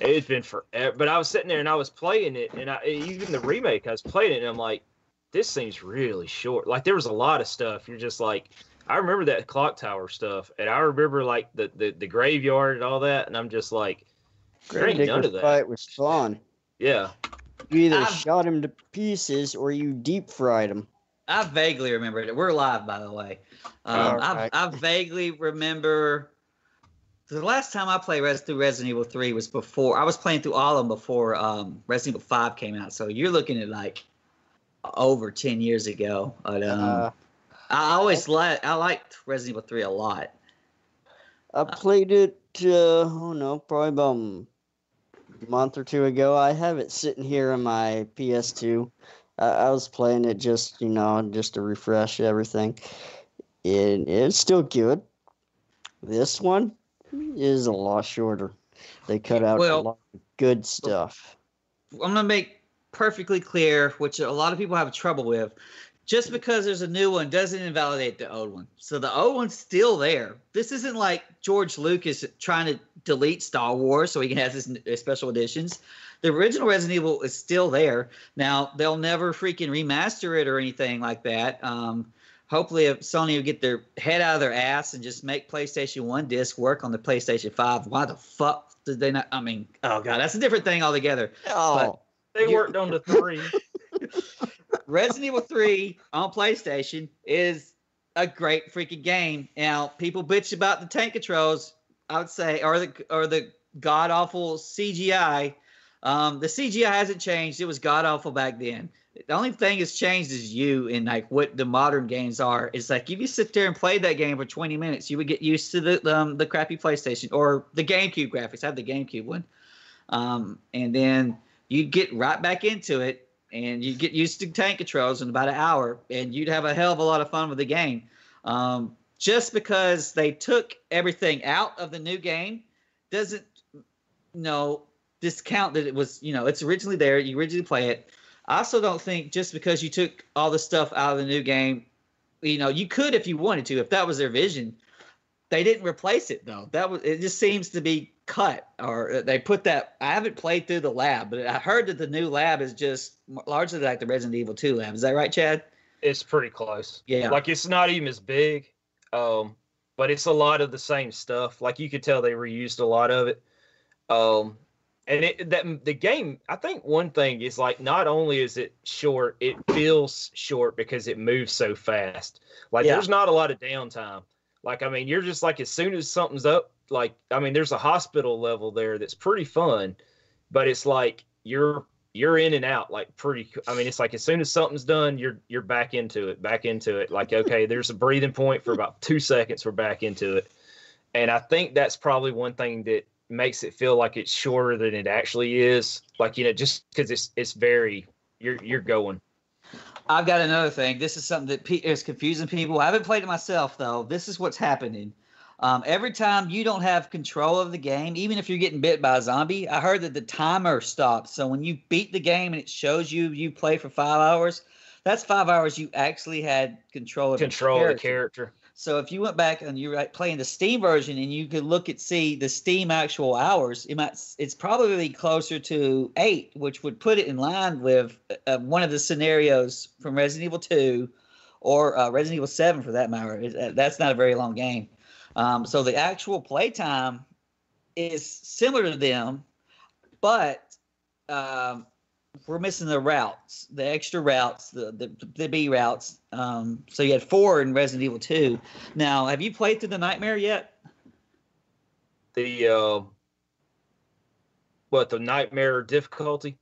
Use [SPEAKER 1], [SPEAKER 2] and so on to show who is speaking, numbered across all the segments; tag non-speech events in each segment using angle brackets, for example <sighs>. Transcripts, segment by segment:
[SPEAKER 1] it's been forever. But I was sitting there and I was playing it, and I even the remake I was playing it, and I'm like, this seems really short. Like there was a lot of stuff. You're just like, I remember that clock tower stuff, and I remember like the the, the graveyard and all that, and I'm just like, there ain't none of that.
[SPEAKER 2] fight was fun.
[SPEAKER 1] Yeah,
[SPEAKER 2] You either
[SPEAKER 3] I've-
[SPEAKER 2] shot him to pieces or you deep fried him.
[SPEAKER 3] I vaguely remember it. We're live, by the way. Um,
[SPEAKER 2] Alright.
[SPEAKER 3] I, I vaguely remember the last time I played Res- through Resident Evil 3 was before I was playing through all of them before um, Resident Evil 5 came out. So you're looking at like over 10 years ago. But, um,
[SPEAKER 2] Uh,
[SPEAKER 3] I always liked I liked Resident Evil 3 a lot.
[SPEAKER 2] I played it. Uh, oh no, probably about a month or two ago. I have it sitting here on my PS2. I, I was playing it just you know just to refresh everything. And it's still good. This one is a lot shorter. They cut out
[SPEAKER 3] Well-
[SPEAKER 2] a lot of good stuff.
[SPEAKER 3] I'm gonna make perfectly clear, which a lot of people have trouble with. Just because there's a new one doesn't invalidate the old one. So the old one's still there. This isn't like George Lucas trying to delete Star Wars so he can have his special editions. The original Resident Evil is still there. Now they'll never freaking remaster it or anything like that. Um, hopefully, if Sony will get their head out of their ass and just make PlayStation One disc work on the PlayStation Five. Why the fuck did they not? I mean, oh god, that's a different thing altogether.
[SPEAKER 2] Oh,
[SPEAKER 1] they worked on the three. <laughs> <laughs>
[SPEAKER 3] Resident Evil 3 on PlayStation is a great freaking game. Now, people bitch about the tank controls, I would say, or the or the god awful CGI. Um, the CGI hasn't changed. It was god awful back then. The only thing that's changed is you and like what the modern games are. It's like if you sit there and play that game for 20 minutes, you would get used to the um, the crappy PlayStation or the GameCube graphics. I have the GameCube one, um, and then you'd get right back into it and you'd get used to tank controls in about an hour, and you'd have a hell of a lot of fun with the game. Um, just because they took everything out of the new game doesn't, you know, discount that it was, you know, it's originally there. You originally play it. I also don't think just because you took all the stuff out of the new game, you know, you could if you wanted to, if that was their vision. They didn't replace it though. That was it. Just seems to be cut, or they put that. I haven't played through the lab, but I heard that the new lab is just largely like the Resident Evil 2 lab. Is that right, Chad?
[SPEAKER 1] it's pretty close.
[SPEAKER 3] Yeah.
[SPEAKER 1] Like it's not even as big, um, but it's a lot of the same stuff. Like you could tell they reused a lot of it. Um, and it that the game, I think one thing is like not only is it short, it feels short because it moves so fast. Like
[SPEAKER 3] Yeah.
[SPEAKER 1] there's not a lot of downtime. Like I mean, you're just like as soon as something's up, like I mean, there's a hospital level there that's pretty fun, but it's like you're you're in and out like pretty i mean it's like as soon as something's done you're you're back into it back into it like <laughs> okay there's a breathing point for about two seconds we're back into it and i think that's probably one thing that makes it feel like it's shorter than it actually is like you know just because it's it's very you're you're going
[SPEAKER 3] I've got another thing. This is something that pe- is confusing people. I haven't played it myself though. This is what's happening. Um, every time you don't have control of the game, even if you're getting bit by a zombie, I heard that the timer stops. So when you beat the game and it shows you you play for five hours, that's five hours you actually had control of
[SPEAKER 1] control the
[SPEAKER 3] character.
[SPEAKER 1] character
[SPEAKER 3] So if you went back and you were playing the Steam version and you could look at see the Steam actual hours, it might it's probably closer to eight, which would put it in line with uh, one of the scenarios from Resident Evil Two, or uh, Resident Evil Seven for that matter. It- uh, that's not a very long game. Um, so the actual playtime is similar to them, but um, we're missing the routes, the extra routes, the the, the B routes. Um, so you had four in Resident Evil Two. Now, have you played through the Nightmare yet?
[SPEAKER 1] the uh what the nightmare difficulty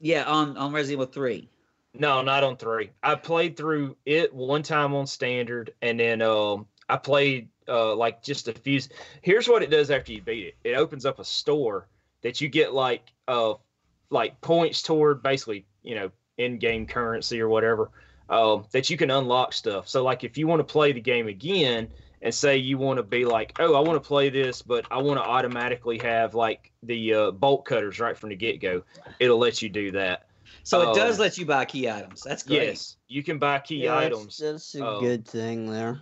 [SPEAKER 3] Yeah, on on Resident Evil Three.
[SPEAKER 1] No, not on three. I played through it one time on standard, and then um, I played uh, like just a few. Here's what it does after you beat it. It opens up a store that you get like uh like points toward basically you know in game currency or whatever um, that you can unlock stuff. So like if you want to play the game again and say you want to be like, oh, I want to play this, but I want to automatically have like the uh, bolt cutters right from the get go. It'll let you do that.
[SPEAKER 3] So it does
[SPEAKER 1] Oh.
[SPEAKER 3] let you buy key items. That's great.
[SPEAKER 1] Yes, you can buy key
[SPEAKER 2] Yeah,
[SPEAKER 1] items.
[SPEAKER 2] That's a
[SPEAKER 1] Oh.
[SPEAKER 2] good thing there.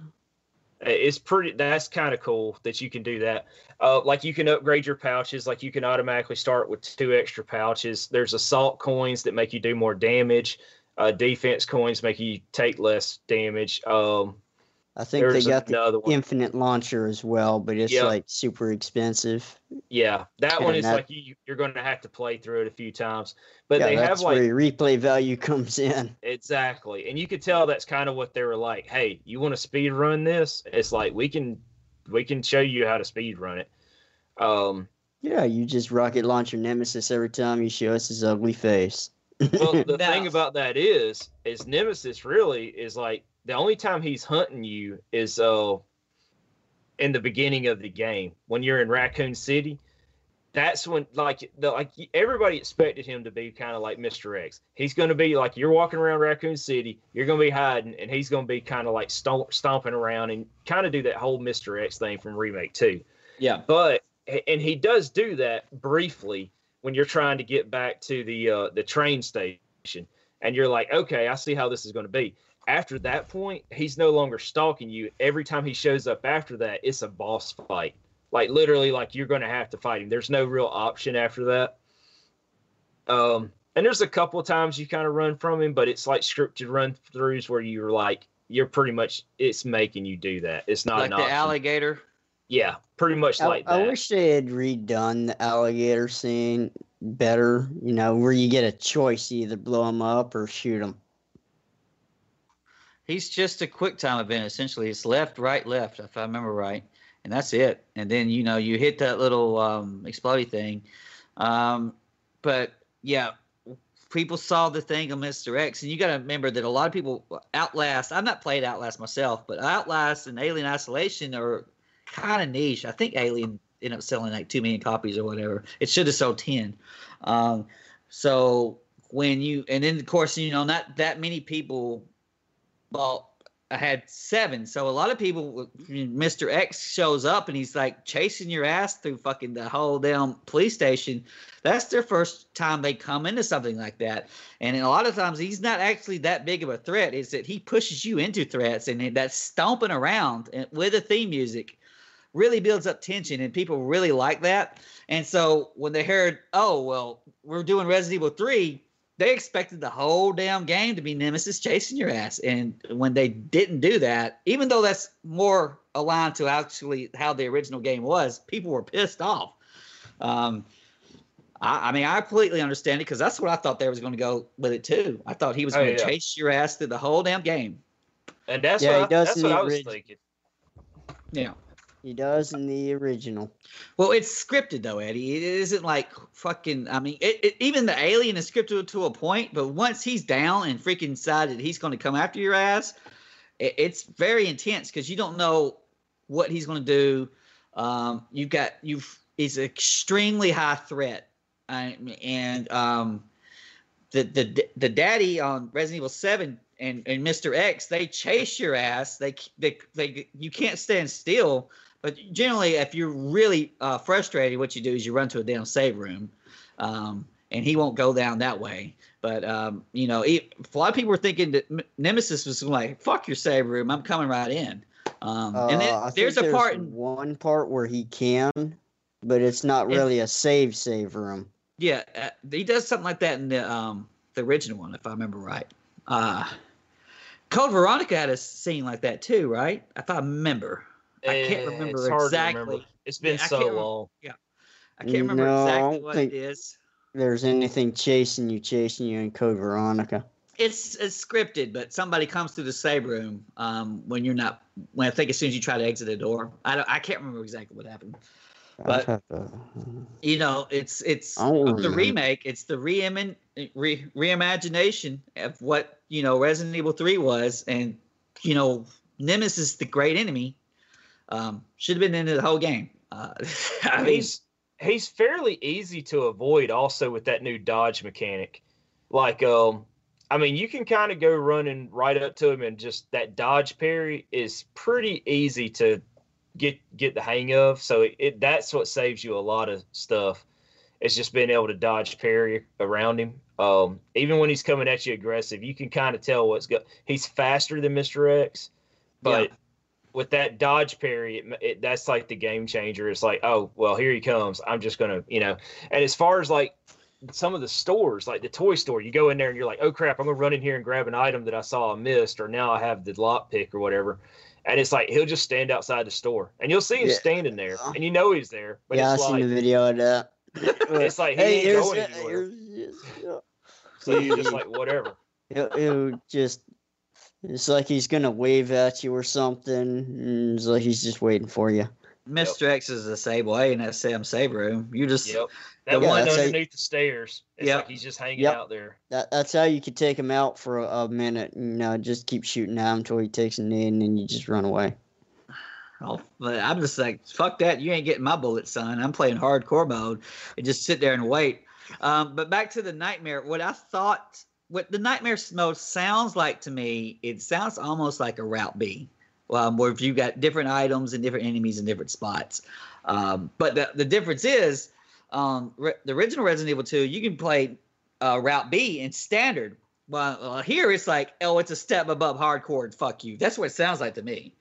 [SPEAKER 1] It's pretty. That's kind of cool that you can do that. Uh, like you can upgrade your pouches. Like you can automatically start with two extra pouches. There's assault coins that make you do more damage. Uh, defense coins make you take less damage. Um,
[SPEAKER 2] I think they got the
[SPEAKER 1] one.
[SPEAKER 2] infinite launcher as well, but it's
[SPEAKER 1] Yep.
[SPEAKER 2] like super expensive.
[SPEAKER 1] Yeah, that one is
[SPEAKER 2] that-
[SPEAKER 1] like you, you're going to have to play through it a few times. But
[SPEAKER 2] yeah,
[SPEAKER 1] they have like
[SPEAKER 2] where your replay value <laughs> comes in.
[SPEAKER 1] Exactly. And you could tell that's kind of what they were like, hey, you want to speed run this? It's like we can we can show you how to speed run it. Um
[SPEAKER 2] Yeah, you just rocket launch your nemesis every time you show us his ugly face.
[SPEAKER 1] well the <laughs> thing about that is is Nemesis really is like the only time he's hunting you is uh in the beginning of the game when you're in Raccoon City. That's when like the like everybody expected him to be kind of like Mr. X. He's going to be like you're walking around Raccoon City, you're going to be hiding, and he's going to be kind of like stomp, stomping around and kind of do that whole Mr. X thing from remake two.
[SPEAKER 3] Yeah.
[SPEAKER 1] But and he does do that briefly when you're trying to get back to the uh, the train station, and you're like, okay, I see how this is going to be. After that point, he's no longer stalking you. Every time he shows up after that, it's a boss fight. Like literally, like you're going to have to fight him. There's no real option after that. Um, and there's a couple of times you kind of run from him, but it's like scripted run throughs where you're like, you're pretty much it's making you do that. It's not
[SPEAKER 3] like
[SPEAKER 1] an
[SPEAKER 3] the
[SPEAKER 1] option.
[SPEAKER 3] alligator.
[SPEAKER 1] Yeah, pretty much
[SPEAKER 2] I,
[SPEAKER 1] like
[SPEAKER 2] I wish they had redone the alligator scene better. You know, where you get a choice either blow him up or shoot him.
[SPEAKER 3] He's just a quick time event essentially. It's left, right, left, if I remember right, and that's it. And then you know you hit that little um, explodey thing. Um, but yeah, people saw the thing on Mr. X, and you got to remember that a lot of people Outlast. I've not played Outlast myself, but Outlast and Alien Isolation are kind of niche. I think Alien ended up selling like two million copies or whatever. It should have sold ten. Um, so when you and then of course you know not that many people well i had seven. So a lot of people mr x shows up and he's like chasing your ass through fucking the whole damn police station. That's their first time they come into something like that. And a lot of times he's not actually that big of a threat. Is that he pushes you into threats and that stomping around with the theme music really builds up tension and people really like that. And so when they heard oh well we're doing resident evil 3 they expected the whole damn game to be Nemesis chasing your ass. And when they didn't do that, even though that's more aligned to actually how the original game was, people were pissed off. Um, I, I mean, I completely understand it because that's what I thought they was going to go with it too. I thought he was
[SPEAKER 1] Oh,
[SPEAKER 3] going to
[SPEAKER 1] yeah.
[SPEAKER 3] chase your ass through the whole damn game.
[SPEAKER 1] And that's
[SPEAKER 2] Yeah, he
[SPEAKER 1] what, I,
[SPEAKER 2] does
[SPEAKER 1] that's what I was thinking.
[SPEAKER 3] Yeah.
[SPEAKER 2] He does in the original.
[SPEAKER 3] Well, it's scripted though, Eddy. It isn't like fucking. I mean, it, it, even the alien is scripted to a point, but once he's down and freaking decided he's going to come after your ass, it, it's very intense because you don't know what he's going to do. Um, you've got you've. He's extremely high threat, I, and um, the the the daddy on Resident Evil Seven and and Mister X they chase your ass. They they they you can't stand still. But generally, if you're really uh, frustrated, what you do is you run to a damn save room, um, and he won't go down that way. But um, you know, it, a lot of people were thinking that Nemesis was like, "Fuck your save room, I'm coming right in." Um, and
[SPEAKER 2] Uh,
[SPEAKER 3] then
[SPEAKER 2] I think
[SPEAKER 3] there's a part in
[SPEAKER 2] one part where he can, but it's not really a save save room.
[SPEAKER 3] Yeah, uh, he does something like that in the um the original one, if I remember right. Uh, Code Veronica had a scene like that too, right? If I remember, I can't
[SPEAKER 1] Eh,
[SPEAKER 3] remember
[SPEAKER 1] it's hard to
[SPEAKER 3] exactly.
[SPEAKER 1] remember. It's been
[SPEAKER 3] Yeah, I
[SPEAKER 1] so
[SPEAKER 3] can't remember. I can't remember
[SPEAKER 2] No, I
[SPEAKER 3] exactly
[SPEAKER 2] don't
[SPEAKER 3] what
[SPEAKER 2] think-
[SPEAKER 3] it is.
[SPEAKER 2] There's anything chasing you, chasing you in Code Veronica.
[SPEAKER 3] It's it's scripted, but somebody comes through the save room um, when you're not. When I think as soon as you try to exit the door, I don't. I can't remember exactly what happened. But-
[SPEAKER 2] to-
[SPEAKER 3] You know, it's it's
[SPEAKER 2] I don't
[SPEAKER 3] of the remake. It's the reimin, re, reimagination of what you know Resident Evil Three was, and you know Nemesis, is the great enemy, um, should have been into the whole game. Uh, <laughs> I mean,
[SPEAKER 1] he's he's fairly easy to avoid also with that new dodge mechanic. Like um I mean you can kind of go running right up to him and just that dodge parry is pretty easy to get get the hang of. So it, it that's what saves you a lot of stuff. It's just being able to dodge parry around him. Um even when he's coming at you aggressive, you can kind of tell what's go he's faster than Mr. X, but with that dodge parry, it, it, that's like the game changer. It's like, oh well, here he comes. I'm just gonna, you know. And as far as like some of the stores, like the toy store, you go in there and you're like, oh crap, I'm gonna run in here and grab an item that I saw I missed, or now I have the lock pick or whatever. And it's like he'll just stand outside the store, and you'll see him
[SPEAKER 2] Yeah.
[SPEAKER 1] standing there, uh-huh. and you know he's there. But
[SPEAKER 2] yeah, I
[SPEAKER 1] it's
[SPEAKER 2] seen the video of that. <laughs>
[SPEAKER 1] it's like he
[SPEAKER 2] hey,
[SPEAKER 1] ain't
[SPEAKER 2] here's,
[SPEAKER 1] going anywhere.
[SPEAKER 2] here's, yeah.
[SPEAKER 1] so you're <laughs> just like whatever.
[SPEAKER 2] He'll, he'll just it's like he's gonna wave at you or something. It's like he's just waiting for you.
[SPEAKER 3] Mr. X is a Sable A in that Sam save room. You just
[SPEAKER 1] Yep. That
[SPEAKER 2] Yeah,
[SPEAKER 1] one
[SPEAKER 2] that's how you-
[SPEAKER 1] underneath the stairs. It's
[SPEAKER 3] Yep.
[SPEAKER 1] like he's just hanging
[SPEAKER 2] Yep.
[SPEAKER 1] out there.
[SPEAKER 2] That that's how you could take him out for a, a minute. You know, just keep shooting at him until he takes a knee, and then you just run away.
[SPEAKER 3] Oh, but I'm just like, fuck that. You ain't getting my bullet, son. I'm playing hardcore mode and just sit there and wait. Um, but back to the nightmare. What I thought, what the nightmare mode sounds like to me, it sounds almost like a Route B, um, where you've got different items and different enemies in different spots. Um, but the, the difference is, um, re- the original Resident Evil 2, you can play uh, Route B in standard. Well, uh, here it's like, oh, it's a step above hardcore. and Fuck you. That's what it sounds like to me.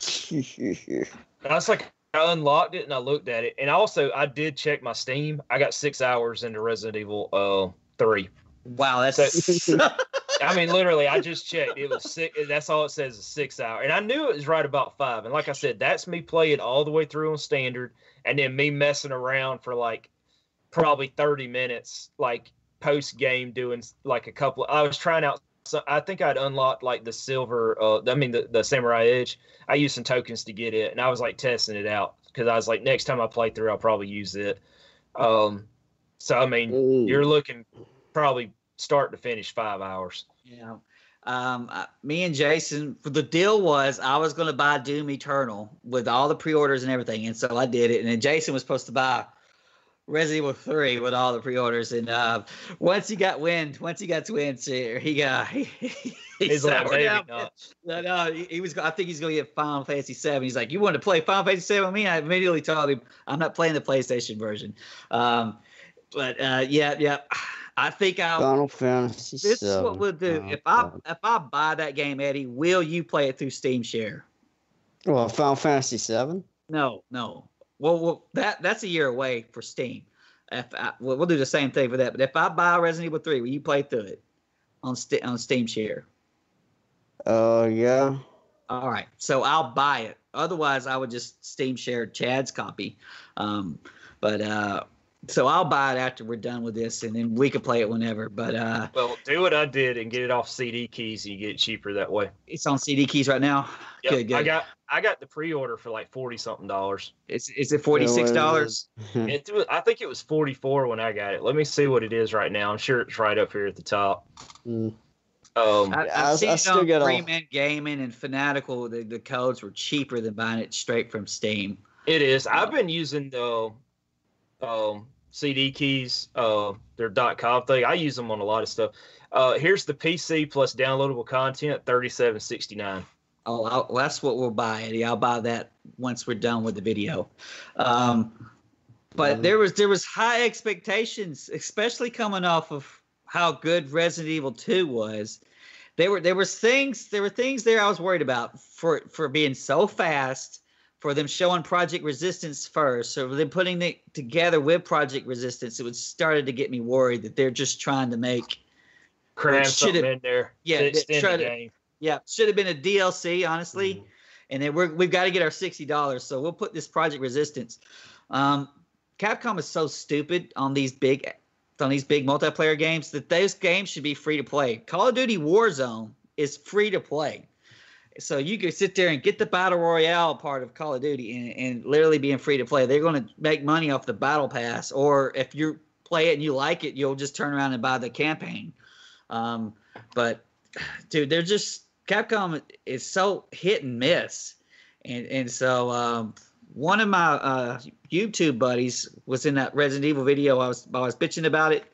[SPEAKER 3] <laughs>
[SPEAKER 1] Was like, I unlocked it and I looked at it, and also I did check my Steam. I got six hours into Resident Evil uh three.
[SPEAKER 3] Wow, that's <laughs>
[SPEAKER 1] I mean, literally, I just checked. It was six. That's all it says is six hour, and I knew it was right about five. And like I said, that's me playing all the way through on standard, and then me messing around for like probably thirty minutes, like post game, doing like a couple. I was trying out. So I think I'd unlocked like the silver. Uh, I mean the the samurai edge. I used some tokens to get it, and I was like testing it out because I was like, next time I play through, I'll probably use it. Um, so I mean,
[SPEAKER 2] Ooh.
[SPEAKER 1] you're looking probably start to finish five hours.
[SPEAKER 3] Yeah. Um, me and Jason, the deal was I was going to buy Doom Eternal with all the pre-orders and everything, and so I did it. And then Jason was supposed to buy Resident Evil Three with all the pre-orders. And uh, once he got wind, once he got to wind, he got <laughs> he, he
[SPEAKER 1] He's like, maybe
[SPEAKER 3] out.
[SPEAKER 1] not.
[SPEAKER 3] No, no, he, he was. I think he's going to get Final Fantasy Seven. He's like, "You want to play Final Fantasy Seven with me?" I immediately told him, "I'm not playing the PlayStation version." Um, but uh, yeah, yeah, I think I'll.
[SPEAKER 2] Final Fantasy.
[SPEAKER 3] This is what we'll do.
[SPEAKER 2] Oh,
[SPEAKER 3] if I
[SPEAKER 2] God.
[SPEAKER 3] if I buy that game, Eddy, will you play it through Steam Share?
[SPEAKER 2] well, Final Fantasy Seven.
[SPEAKER 3] No, no. Well, well that that's a year away for Steam. If I, we'll, we'll do the same thing for that. But if I buy Resident Evil Three, will you play through it on St- on Steam Share?
[SPEAKER 2] Oh yeah.
[SPEAKER 3] All right. So I'll buy it. Otherwise, I would just Steam share Chad's copy. Um, but uh, so I'll buy it after we're done with this, and then we can play it whenever. But uh,
[SPEAKER 1] Well, do what I did and get it off CD keys, and you get it cheaper that way.
[SPEAKER 3] it's on CD keys right now.
[SPEAKER 1] Yep,
[SPEAKER 3] Good, good.
[SPEAKER 1] I got I got the pre-order for like forty something dollars.
[SPEAKER 3] Is is it forty six dollars? <laughs>
[SPEAKER 1] I think it was forty four when I got it. Let me see what it is right now. I'm sure it's right up here at the top.
[SPEAKER 2] Mm.
[SPEAKER 1] Um,
[SPEAKER 3] I, I've
[SPEAKER 2] I-
[SPEAKER 3] seen
[SPEAKER 2] I
[SPEAKER 3] it
[SPEAKER 2] still
[SPEAKER 3] on
[SPEAKER 2] get all-
[SPEAKER 3] Gaming and Fanatical. The, the codes were cheaper than buying it straight from Steam.
[SPEAKER 1] it is. I've been using the um, CD keys. Uh, their .com thing. I use them on a lot of stuff. Uh, here's the PC plus downloadable content, thirty seven sixty nine.
[SPEAKER 3] Oh, I'll, that's what we'll buy, Eddy. I'll buy that once we're done with the video. Um, but
[SPEAKER 2] Mhm.
[SPEAKER 3] there was there was high expectations, especially coming off of how good Resident Evil Two was. There were there was things there were things there I was worried about for for being so fast, for them showing Project Resistance first, or them putting it together with Project Resistance. It was started to get me worried that they're just trying to make
[SPEAKER 1] Cram something in there.
[SPEAKER 3] yeah, try
[SPEAKER 1] the
[SPEAKER 3] to- yeah should have been a DLC honestly.
[SPEAKER 2] Mhm.
[SPEAKER 3] and then we're, we've got to get our sixty dollars. So we'll put this Project Resistance. Um, Capcom is so stupid on these big on these big multiplayer games that those games should be free to play. Call of Duty Warzone is free to play. So you could sit there and get the battle royale part of Call of Duty and, and literally being free to play. They're going to make money off the battle pass, or if you play it and you like it, you'll just turn around and buy the campaign. Um, but dude, they're just Capcom is so hit and miss, and and so um, one of my uh, YouTube buddies was in that Resident Evil video. I was I was bitching about it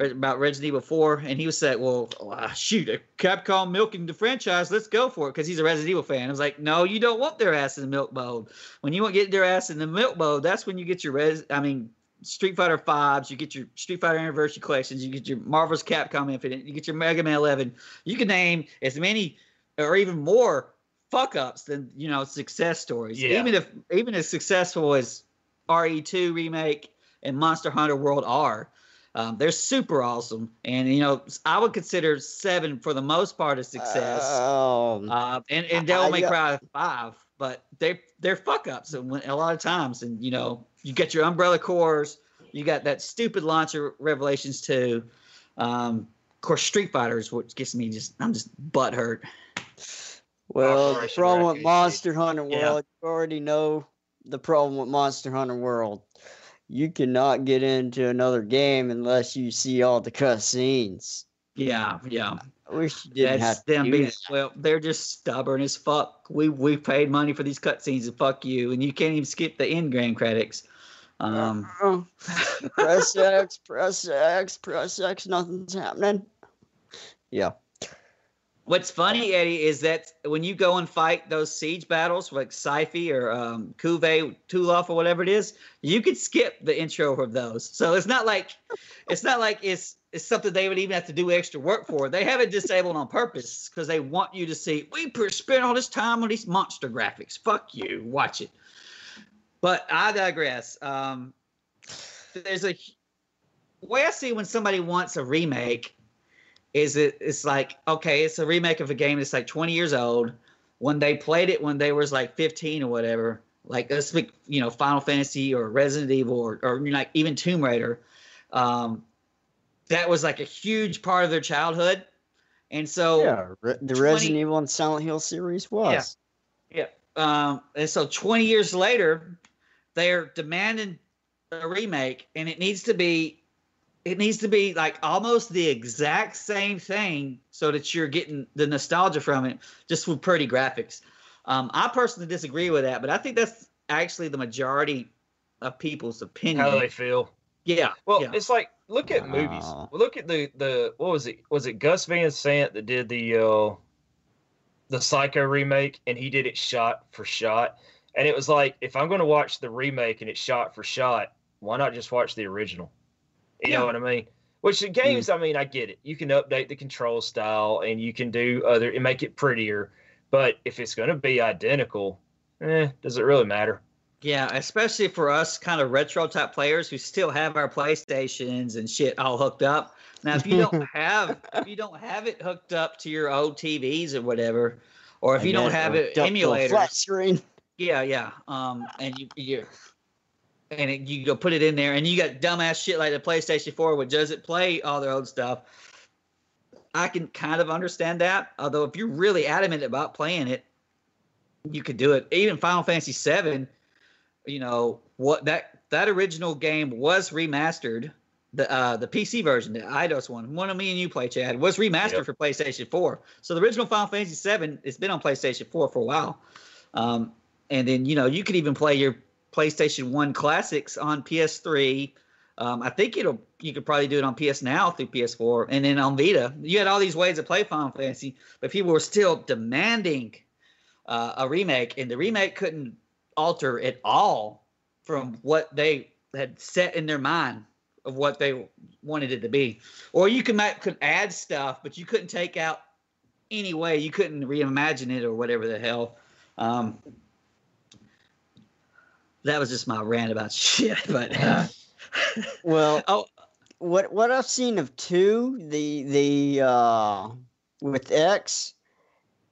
[SPEAKER 3] about Resident Evil 4, and he was said, "Well, ah, shoot, a Capcom milking the franchise. Let's go for it," because he's a Resident Evil fan. I was like, "No, you don't want their ass in the milk bowl. When you want to get their ass in the milk bowl, that's when you get your res. I mean." Street Fighter Fives, you get your Street Fighter Anniversary collections, you get your Marvel's Capcom Infinite, you get your Mega Man 11. You can name as many or even more fuck ups than you know success stories.
[SPEAKER 1] Yeah.
[SPEAKER 3] Even if even as successful as RE2 remake and Monster Hunter World are, um, they're super awesome. And you know, I would consider seven for the most part a success.
[SPEAKER 2] Um,
[SPEAKER 3] Uh, and and
[SPEAKER 2] I-
[SPEAKER 3] Devil May
[SPEAKER 2] yeah.
[SPEAKER 3] Cry five, but they they're fuck ups and a lot of times. And you know, you get your Umbrella Corps, you got that stupid launcher Revelations two, um, of course Street Fighters, which gets me just I'm just butt hurt.
[SPEAKER 2] well, the
[SPEAKER 1] Operation
[SPEAKER 2] problem with Monster Hunter World,
[SPEAKER 3] Yeah.
[SPEAKER 2] you already know the problem with Monster Hunter World. You cannot get into another game unless you see all the cutscenes.
[SPEAKER 3] Yeah, yeah.
[SPEAKER 2] I wish you didn't
[SPEAKER 3] That's
[SPEAKER 2] have to
[SPEAKER 3] them being
[SPEAKER 2] that.
[SPEAKER 3] well. They're just stubborn as fuck. We we paid money for these cutscenes and fuck you, and you can't even skip the end game credits. Um,
[SPEAKER 2] Uh, press X, press X, press X, nothing's happening. Yeah.
[SPEAKER 3] What's funny, Eddy, is that when you go and fight those siege battles like Syphi or um, Kulve, Taroth, or whatever it is, you could skip the intro of those. So it's not like it's not like it's it's something they would even have to do extra work for. They have it disabled on purpose because they want you to see. We spent all this time on these monster graphics. Fuck you. Watch it. But I digress. Um, there's a way I see when somebody wants a remake is it it's like okay it's a remake of a game that's like 20 years old when they played it when they was like 15 or whatever like let's pick you know final fantasy or resident evil or, or like even tomb raider um that was like a huge part of their childhood and so
[SPEAKER 2] yeah. The
[SPEAKER 3] 20
[SPEAKER 2] Resident Evil and Silent Hill series was. Yeah.
[SPEAKER 3] Um, and so 20 years later, they're demanding a remake, and it needs to be, it needs to be like almost the exact same thing, so that you're getting the nostalgia from it, just with pretty graphics. Um, I personally disagree with that, but I think that's actually the majority of people's opinion.
[SPEAKER 1] How they feel.
[SPEAKER 3] yeah,
[SPEAKER 1] Well,
[SPEAKER 3] yeah.
[SPEAKER 1] it's like look at movies.
[SPEAKER 2] Oh.
[SPEAKER 1] Look at the the what was it? Was it Gus Van Sant that did the uh the Psycho remake and he did it shot for shot. And it was like if I'm going to watch the remake and it's shot for shot, why not just watch the original? You
[SPEAKER 3] Yeah.
[SPEAKER 1] know what I mean? Which the games, I mean, I get it. You can update the control style and you can do other and make it prettier. But if it's going to be identical, eh, does it really matter?
[SPEAKER 3] Yeah, especially for us kind of retro type players who still have our PlayStations and shit all hooked up. Now, if you don't <laughs> have if you don't have it hooked up to your old TVs or whatever, or if you don't have it
[SPEAKER 2] hooked up to a Flat screen.
[SPEAKER 3] yeah, yeah, um, and you you and it, you go put it in there, and you got dumbass shit like the PlayStation 4, which doesn't play all their old stuff. I can kind of understand that. Although, if you're really adamant about playing it, you could do it. Even Final Fantasy VII, you know what that that original game was remastered. The uh, the PC version, the Eidos one, one of me and you play, Chad, was remastered
[SPEAKER 1] Yep.
[SPEAKER 3] for PlayStation 4. So the original Final Fantasy VII, it's been on PlayStation 4 for a while. Um, and then you know you could even play your PlayStation One classics on PS3. Um, I think it'll you could probably do it on PS Now through PS4, and then on Vita. You had all these ways to play Final Fantasy, but people were still demanding uh, a remake, and the remake couldn't alter at all from what they had set in their mind of what they wanted it to be. Or you could ma- could add stuff, but you couldn't take out any way. You couldn't reimagine it or whatever the hell. Um, that was just my rant about <laughs> shit. But uh,
[SPEAKER 2] Well, <laughs>
[SPEAKER 3] oh,
[SPEAKER 2] what what I've seen of two, the the uh with X,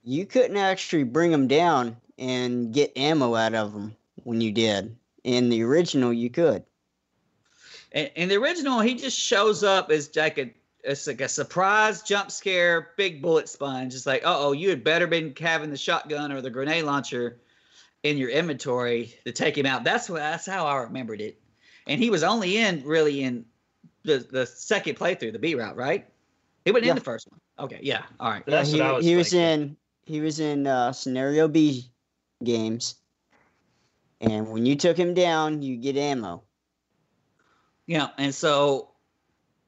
[SPEAKER 2] you couldn't actually bring them down and get ammo out of them when you did. In the original, you could.
[SPEAKER 3] in, in the original, he just shows up as like a it's like a surprise jump scare, big bullet sponge. It's like, uh oh, you had better been having the shotgun or the grenade launcher in your inventory to take him out. That's what that's how I remembered it. And he was only in really in the the second playthrough, the B route, right? He wasn't
[SPEAKER 2] Yeah.
[SPEAKER 3] in the first one. Okay, yeah, all right.
[SPEAKER 1] That's
[SPEAKER 2] he,
[SPEAKER 1] what I was
[SPEAKER 2] he was in he was in uh, scenario B games, and when you took him down, you get ammo.
[SPEAKER 3] Yeah, and so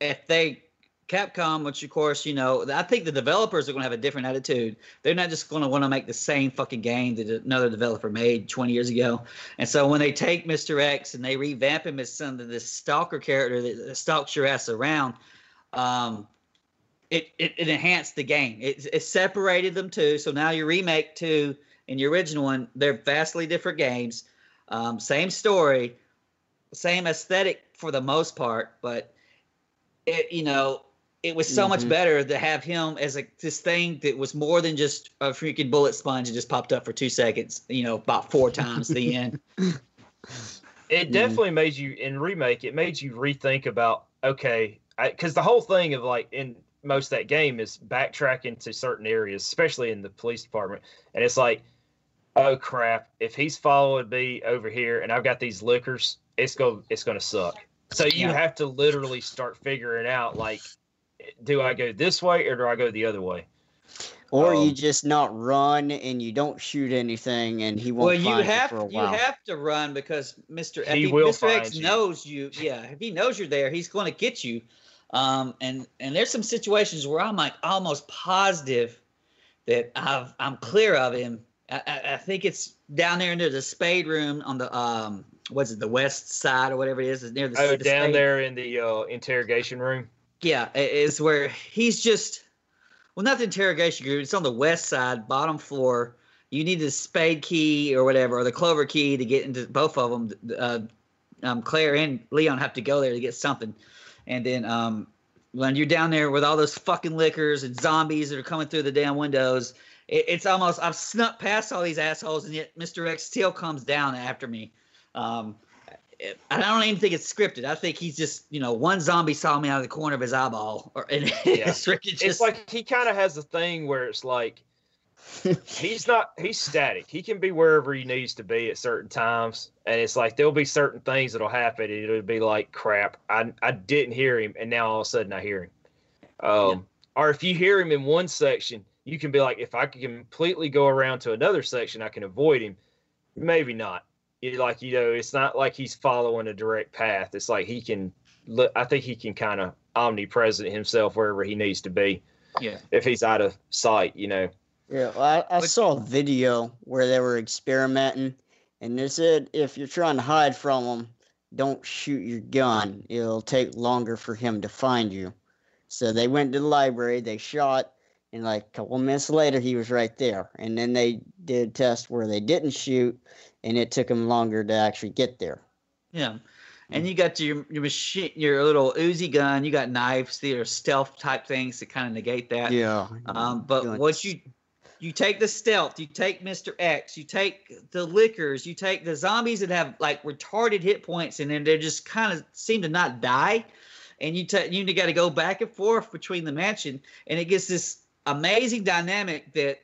[SPEAKER 3] if they Capcom, which of course you know, I think the developers are going to have a different attitude. They're not just going to want to make the same fucking game that another developer made 20 years ago. And so when they take Mr. X and they revamp him as some of this stalker character that stalks your ass around, um, it, it, it enhanced the game. It, it separated them two. So now your remake two in the original one, they're vastly different games. Um, same story, same aesthetic for the most part, but it you know it was so much
[SPEAKER 2] Mhm.
[SPEAKER 3] better to have him as a this thing that was more than just a freaking bullet sponge and just popped up for two seconds. You know, about four <laughs> times the end.
[SPEAKER 1] It
[SPEAKER 2] Mhm.
[SPEAKER 1] definitely made you in remake. It made you rethink about okay, because the whole thing of like in most of that game is backtracking to certain areas, especially in the police department, and it's like, oh crap, if he's following me over here and I've got these lickers, it's go it's gonna suck. So you
[SPEAKER 3] Yeah.
[SPEAKER 1] have to literally start figuring out like, do I go this way or do I go the other way?
[SPEAKER 2] Or you
[SPEAKER 1] Um,
[SPEAKER 2] just not run and you don't shoot anything, and he won't
[SPEAKER 3] Well, you
[SPEAKER 2] find
[SPEAKER 3] have
[SPEAKER 2] you for a
[SPEAKER 3] you have to run because Mister
[SPEAKER 1] He
[SPEAKER 3] if
[SPEAKER 1] will
[SPEAKER 3] Mr. X
[SPEAKER 1] find you.
[SPEAKER 3] knows you. Yeah, if he knows you're there, he's going to get you. Um, and and there's some situations where I'm like almost positive that I've I'm clear of him. I, I, I think it's down there near the spade room on the um what's it the west side or whatever it is near the,
[SPEAKER 1] Oh,
[SPEAKER 3] the
[SPEAKER 1] down
[SPEAKER 3] spade-
[SPEAKER 1] there in the uh, interrogation room.
[SPEAKER 3] Yeah, is where he's just well, not the interrogation group. It's on the west side, bottom floor. You need the spade key or whatever, or the clover key to get into both of them. Uh, um, Claire and Leon have to go there to get something, and then um, when you're down there with all those fucking lickers and zombies that are coming through the damn windows, it, it's almost I've snuck past all these assholes, and yet Mister X still comes down after me. Um, I don't even think it's scripted. I think he's just, you know, one zombie saw me out of the corner of his eyeball, or and <laughs>
[SPEAKER 1] Yeah.
[SPEAKER 3] it's just
[SPEAKER 1] it's like he kind of has a thing where it's like he's not he's static he can be wherever he needs to be at certain times and it's like there'll be certain things that'll happen and it'll be like crap i i didn't hear him and now all of a sudden i hear him um or if you hear him in one section you can be like if i can completely go around to another section i can avoid him maybe not like you know it's not like he's following a direct path it's like he can look i think he can kind of omnipresent himself wherever he needs to be
[SPEAKER 3] yeah.
[SPEAKER 1] if he's out of sight, you know.
[SPEAKER 2] Yeah, well, I, I
[SPEAKER 3] But-
[SPEAKER 2] saw a video where they were experimenting, and they said if you're trying to hide from him, don't shoot your gun. It'll take longer for him to find you. So they went to the library, they shot, and like a couple minutes later, he was right there. And then they did a test where they didn't shoot, and it took him longer to actually get there.
[SPEAKER 3] Yeah. And you got your your machine, your little Uzi gun. You got knives. Are stealth type things to kind of negate that.
[SPEAKER 2] Yeah.
[SPEAKER 3] Um, but once you you take the stealth, you take Mister X, you take the lickers, you take the zombies that have like retarded hit points, and then they just kind of seem to not die, and you ta- you got to go back and forth between the mansion, and it gets this amazing dynamic that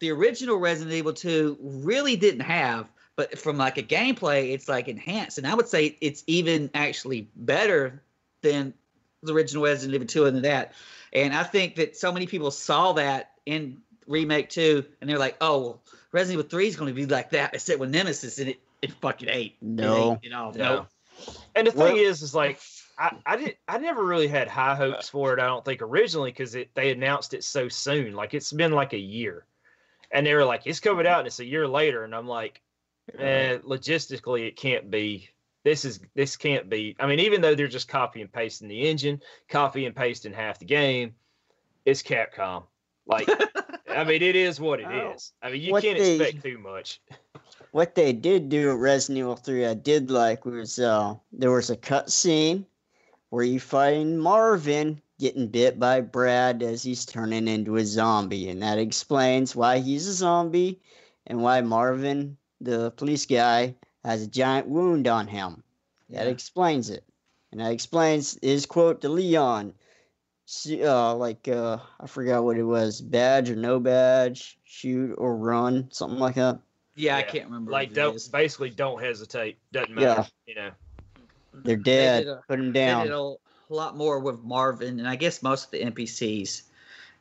[SPEAKER 3] the original Resident Evil 2 really didn't have. But from like a gameplay, it's like enhanced, and I would say it's even actually better than the original Resident Evil 2 and that. And I think that so many people saw that in remake two, and they're like, "Oh, well, Resident Evil Three is going to be like that," except with Nemesis, and it it fucking ate. It
[SPEAKER 2] No.
[SPEAKER 3] ate it all.
[SPEAKER 1] No.
[SPEAKER 3] No.
[SPEAKER 1] And the thing
[SPEAKER 2] Well-
[SPEAKER 1] is, is like I, I did I never really had high hopes for it. I don't think originally because it they announced it so soon. Like it's been like a year, and they were like, "It's coming out," and it's a year later, and I'm like, eh, logistically, it can't be. This is this can't be. I mean, even though they're just copy and pasting the engine, copy and pasting half the game, it's Capcom. Like, I mean, it is what it <laughs>
[SPEAKER 3] Oh.
[SPEAKER 1] is. I mean, you
[SPEAKER 2] What
[SPEAKER 1] can't
[SPEAKER 2] they-
[SPEAKER 1] expect too much. <laughs>
[SPEAKER 2] what they did do at Resident Evil 3 I did like was uh there was a cut scene where you find Marvin getting bit by Brad as he's turning into a zombie and that explains why he's a zombie and why Marvin the police guy has a giant wound on him. That
[SPEAKER 3] Yeah.
[SPEAKER 2] explains it. And that explains his quote to Leon. Uh, like uh, I forgot what it was, badge or no badge, shoot or run, something like that.
[SPEAKER 3] Yeah, I can't remember.
[SPEAKER 1] Like,
[SPEAKER 3] what it
[SPEAKER 1] don't
[SPEAKER 3] is.
[SPEAKER 1] basically don't hesitate. Doesn't matter.
[SPEAKER 2] Yeah.
[SPEAKER 1] matter. You know.
[SPEAKER 2] They're dead.
[SPEAKER 3] did a-
[SPEAKER 2] Put them
[SPEAKER 3] They
[SPEAKER 2] down.
[SPEAKER 3] did a lot more with Marvin, and I guess most of the NPCs,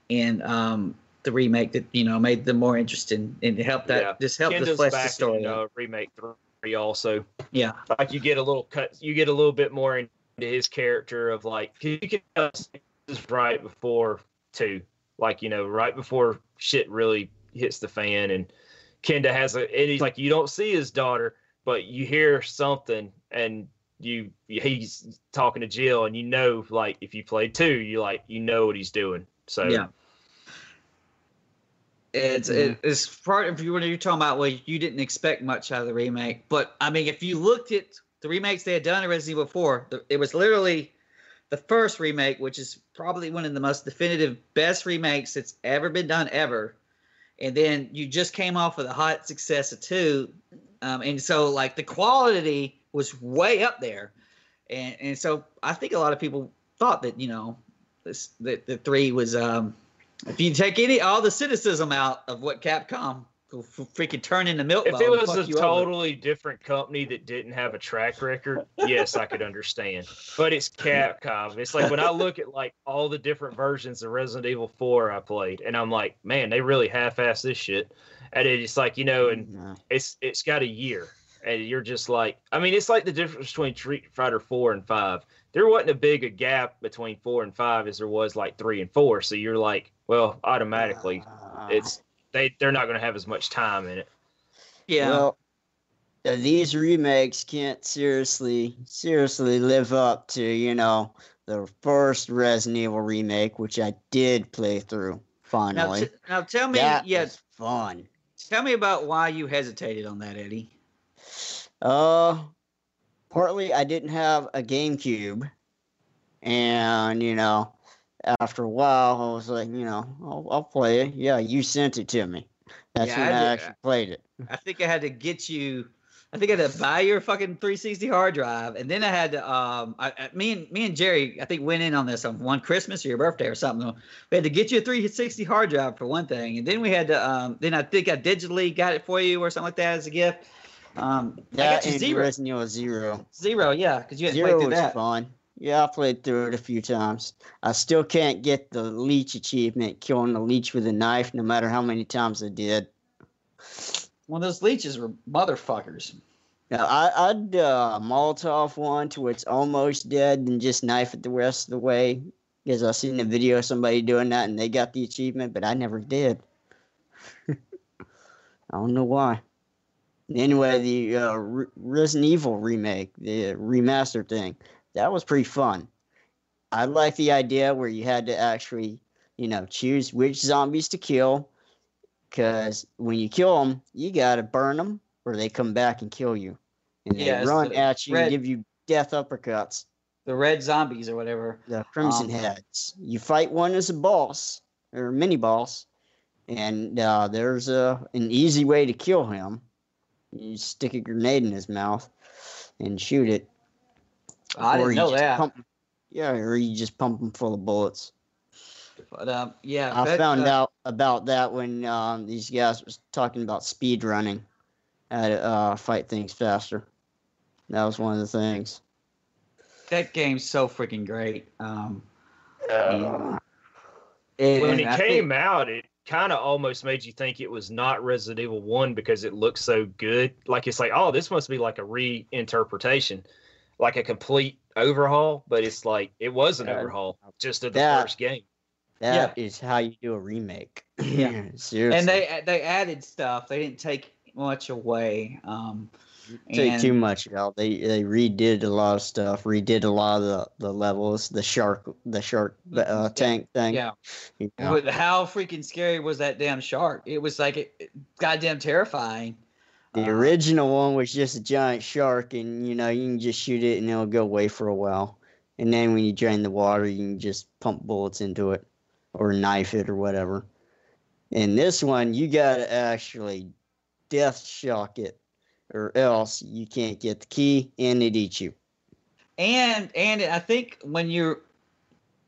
[SPEAKER 3] and um, the remake that you know made them more interesting and helped that
[SPEAKER 1] Yeah.
[SPEAKER 3] just helped to
[SPEAKER 1] Kendo's
[SPEAKER 3] flesh the story.
[SPEAKER 1] in uh, remake three also.
[SPEAKER 3] Yeah,
[SPEAKER 1] Like you get a little cut, you get a little bit more into his character of like you can is right before two, like you know, right before shit really hits the fan, and Kenda has a, and he's like you don't see his daughter, but you hear something, and you he's talking to Jill, and you know, like if you play two, you like you know what he's doing. So
[SPEAKER 3] yeah. It's it, it's part of you when you're talking about well you didn't expect much out of the remake, but I mean if you looked at the remakes they had done in Resident Evil 4, the, it was literally the first remake, which is probably one of the most definitive best remakes that's ever been done ever. And then you just came off with a hot success of two, um, and so like the quality was way up there, and and so I think a lot of people thought that you know this that the three was um if you take any all the cynicism out of what Capcom will f- freaking turn into milk.
[SPEAKER 1] If it was a
[SPEAKER 3] you over.
[SPEAKER 1] totally different company that didn't have a track record, yes, I could understand. But it's Capcom. It's like when I look at like all the different versions of Resident Evil 4 I played, and I'm like, man, they really half-assed this shit. And it's like, you know, and
[SPEAKER 2] Yeah.
[SPEAKER 1] it's it's got a year, and you're just like, I mean, it's like the difference between Street Fighter 4 and 5. There wasn't a big a gap between 4 and 5 as there was like 3 and 4. So you're like, well, automatically,
[SPEAKER 2] Uh,
[SPEAKER 1] it's they they're not going to have as much time in it.
[SPEAKER 3] yeah.
[SPEAKER 2] Well, uh, these remakes can't seriously, seriously live up to you know the first Resident Evil remake, which I did play through
[SPEAKER 3] now,
[SPEAKER 2] finally.
[SPEAKER 3] t- now tell me,
[SPEAKER 2] that
[SPEAKER 3] yeah,
[SPEAKER 2] was fun.
[SPEAKER 3] tell me about why you hesitated on that, Eddy.
[SPEAKER 2] Uh, partly I didn't have a GameCube, and you know, after a while I was like, you know, I'll, I'll play it. Yeah, you sent it to me. That's
[SPEAKER 3] Yeah,
[SPEAKER 2] when
[SPEAKER 3] I
[SPEAKER 2] I, actually played it.
[SPEAKER 3] I think I had to get you. I think I had to buy your fucking 360 hard drive, and then I had to. Um, I, I, me and me and Jerry, I think went in on this on one Christmas or your birthday or something. We had to get you a 360 hard drive for one thing, and then we had to. Um, then I think I digitally got it for you or something like that as a gift. Um, I got you
[SPEAKER 2] and
[SPEAKER 3] zero,
[SPEAKER 2] Resident Evil Zero.
[SPEAKER 3] zero, yeah, because you hadn't
[SPEAKER 2] Zero
[SPEAKER 3] played through
[SPEAKER 2] was
[SPEAKER 3] that.
[SPEAKER 2] fun. Yeah, I played through it a few times. I still can't get the leech achievement, killing the leech with a knife, no matter how many times I did.
[SPEAKER 3] Of those leeches were motherfuckers.
[SPEAKER 2] Now, I, I'd uh, Molotov one to it's almost dead and just knife it the rest of the way. Because I seen a video of somebody doing that and they got the achievement, but I never did. <laughs> I don't know why. Anyway, the uh, Re- Resident Evil remake, the remaster thing, that was pretty fun. I like the idea where you had to actually, you know, choose which zombies to kill. Because when you kill them, you got to burn them or they come back and kill you. And
[SPEAKER 3] Yeah,
[SPEAKER 2] they run
[SPEAKER 3] the
[SPEAKER 2] at you
[SPEAKER 3] red-
[SPEAKER 2] and give you death uppercuts.
[SPEAKER 3] The red zombies or whatever.
[SPEAKER 2] The Crimson
[SPEAKER 3] Um,
[SPEAKER 2] Heads. You fight one as a boss or mini boss, and uh, there's a an easy way to kill him. You stick a grenade in his mouth and shoot it.
[SPEAKER 3] I
[SPEAKER 2] or
[SPEAKER 3] didn't
[SPEAKER 2] you
[SPEAKER 3] know
[SPEAKER 2] just
[SPEAKER 3] that.
[SPEAKER 2] Pump, yeah, or you just pump him full of bullets.
[SPEAKER 3] But um, yeah,
[SPEAKER 2] I
[SPEAKER 3] that,
[SPEAKER 2] found
[SPEAKER 3] uh,
[SPEAKER 2] out about that when um, these guys was talking about speed running, how to uh, fight things faster. That was one of the things.
[SPEAKER 3] that game's so freaking great. Um,
[SPEAKER 1] Uh,
[SPEAKER 3] and-
[SPEAKER 1] when
[SPEAKER 3] and
[SPEAKER 1] it
[SPEAKER 3] I
[SPEAKER 1] came
[SPEAKER 3] think-
[SPEAKER 1] out, it kind of almost made you think it was not Resident Evil 1 because it looked so good. Like it's like, oh, this must be like a reinterpretation, like a complete overhaul, but it's like it was an overhaul just of the
[SPEAKER 2] that-
[SPEAKER 1] first game.
[SPEAKER 2] That is how you do a remake. <clears throat> <clears throat>
[SPEAKER 3] Yeah.
[SPEAKER 2] Seriously.
[SPEAKER 3] and they they added stuff. They didn't take much away. Um,
[SPEAKER 2] take
[SPEAKER 3] and-
[SPEAKER 2] too much out. They they redid a lot of stuff. Redid a lot of the, the levels. The shark the shark uh,
[SPEAKER 3] Yeah.
[SPEAKER 2] tank thing.
[SPEAKER 3] yeah,
[SPEAKER 2] you know.
[SPEAKER 3] but how freaking scary was that damn shark? It was like it, it- goddamn terrifying.
[SPEAKER 2] The original one was just a giant shark, and you know you can just shoot it and it'll go away for a while. And then when you drain the water, you can just pump bullets into it, or knife it, or whatever. In this one, you gotta actually death shock it, or else you can't get the key and it eats you.
[SPEAKER 3] And and I think when you're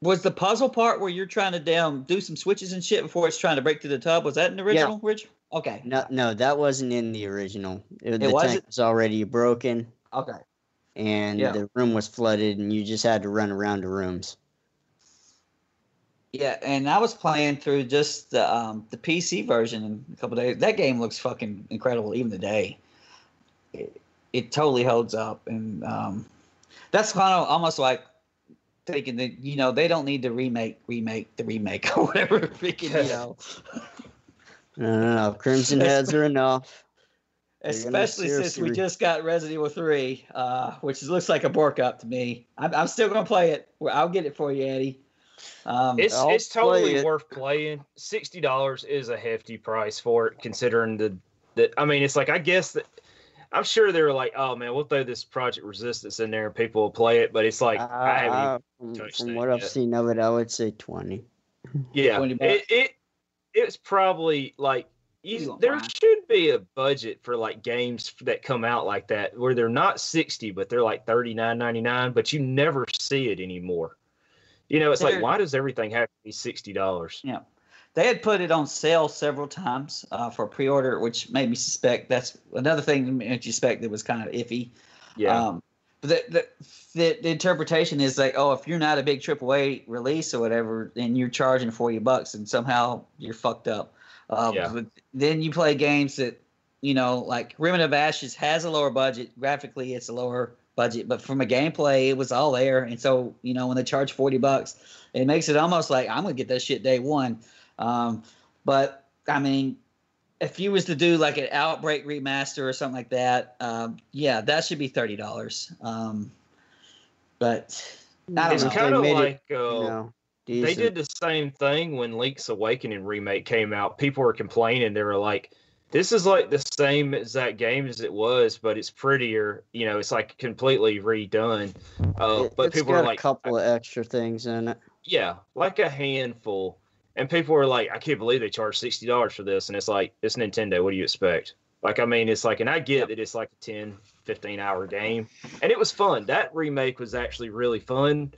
[SPEAKER 3] was the puzzle part where you're trying to down do some switches and shit before it's trying to break through the tub. Was that in the original? Rich? Okay.
[SPEAKER 2] No, no, that wasn't in the original. It, the
[SPEAKER 3] wasn't?
[SPEAKER 2] tank was already broken,
[SPEAKER 3] Okay.
[SPEAKER 2] and
[SPEAKER 3] Yeah.
[SPEAKER 2] the room was flooded, and you just had to run around the rooms.
[SPEAKER 3] Yeah, and I was playing through just the um, the PC version in a couple days. That game looks fucking incredible even today. It, it totally holds up, and um, that's kind of almost like thinking that you know they don't need to remake remake the remake <laughs> or whatever. Freaking you <laughs> know,
[SPEAKER 2] No, no, no. Crimson Heads are enough. They're
[SPEAKER 3] especially since we just got Resident Evil Three, uh, which looks like a bork up to me. I'm, I'm still gonna play it. I'll get it for you, Eddy. Um,
[SPEAKER 1] It's
[SPEAKER 2] I'll
[SPEAKER 1] it's totally
[SPEAKER 2] play it.
[SPEAKER 1] worth playing. Sixty dollars is a hefty price for it, considering the the. I mean, it's like I guess that I'm sure they were like, oh man, we'll throw this Project Resistance in there and people will play it. But it's like I haven't.
[SPEAKER 2] Uh, from, from
[SPEAKER 1] it
[SPEAKER 2] what I've
[SPEAKER 1] yet.
[SPEAKER 2] seen of it, I would say twenty.
[SPEAKER 1] yeah,
[SPEAKER 3] 20
[SPEAKER 1] it, it it's probably like
[SPEAKER 3] You
[SPEAKER 1] there
[SPEAKER 3] mind.
[SPEAKER 1] should be a budget for like games that come out like that where they're not 60 but they're like 39.99 but you never see it anymore you know it's like why does everything have to be $60
[SPEAKER 3] Yeah. They had put it on sale several times uh, for pre-order, which made me suspect that's another thing that made you suspect that was kind of iffy.
[SPEAKER 1] yeah
[SPEAKER 3] Um, but the, the, the, the interpretation is like, oh, if you're not a big AAA release or whatever, and you're charging 40 bucks and somehow you're fucked up. Um,
[SPEAKER 1] Yeah.
[SPEAKER 3] then you play games that, you know, like Remnant of Ashes has a lower budget. Graphically, it's a lower budget, but from a gameplay, it was all there. And so, you know, when they charge 40 bucks, it makes it almost like I'm going to get that shit day one. Um, but I mean, if you was to do like an outbreak remaster or something like that, um, yeah, that should be thirty dollars. Um, but I don't
[SPEAKER 1] it's kind of
[SPEAKER 2] They made it,
[SPEAKER 1] like uh,
[SPEAKER 2] You know,
[SPEAKER 1] they did the same thing when link's awakening remake came out people were complaining they were like this is like the same exact game as it was but it's prettier you know it's like completely redone uh,
[SPEAKER 2] It-
[SPEAKER 1] but
[SPEAKER 2] it's
[SPEAKER 1] people
[SPEAKER 2] got
[SPEAKER 1] are like
[SPEAKER 2] a couple of extra things in it.
[SPEAKER 1] Yeah, like a handful. And people were like, I can't believe they charged sixty dollars for this. And it's like, it's Nintendo. What do you expect? Like, I mean, it's like, and I get that it's like a 10, 15 hour game. And it was fun. That remake was actually really fun.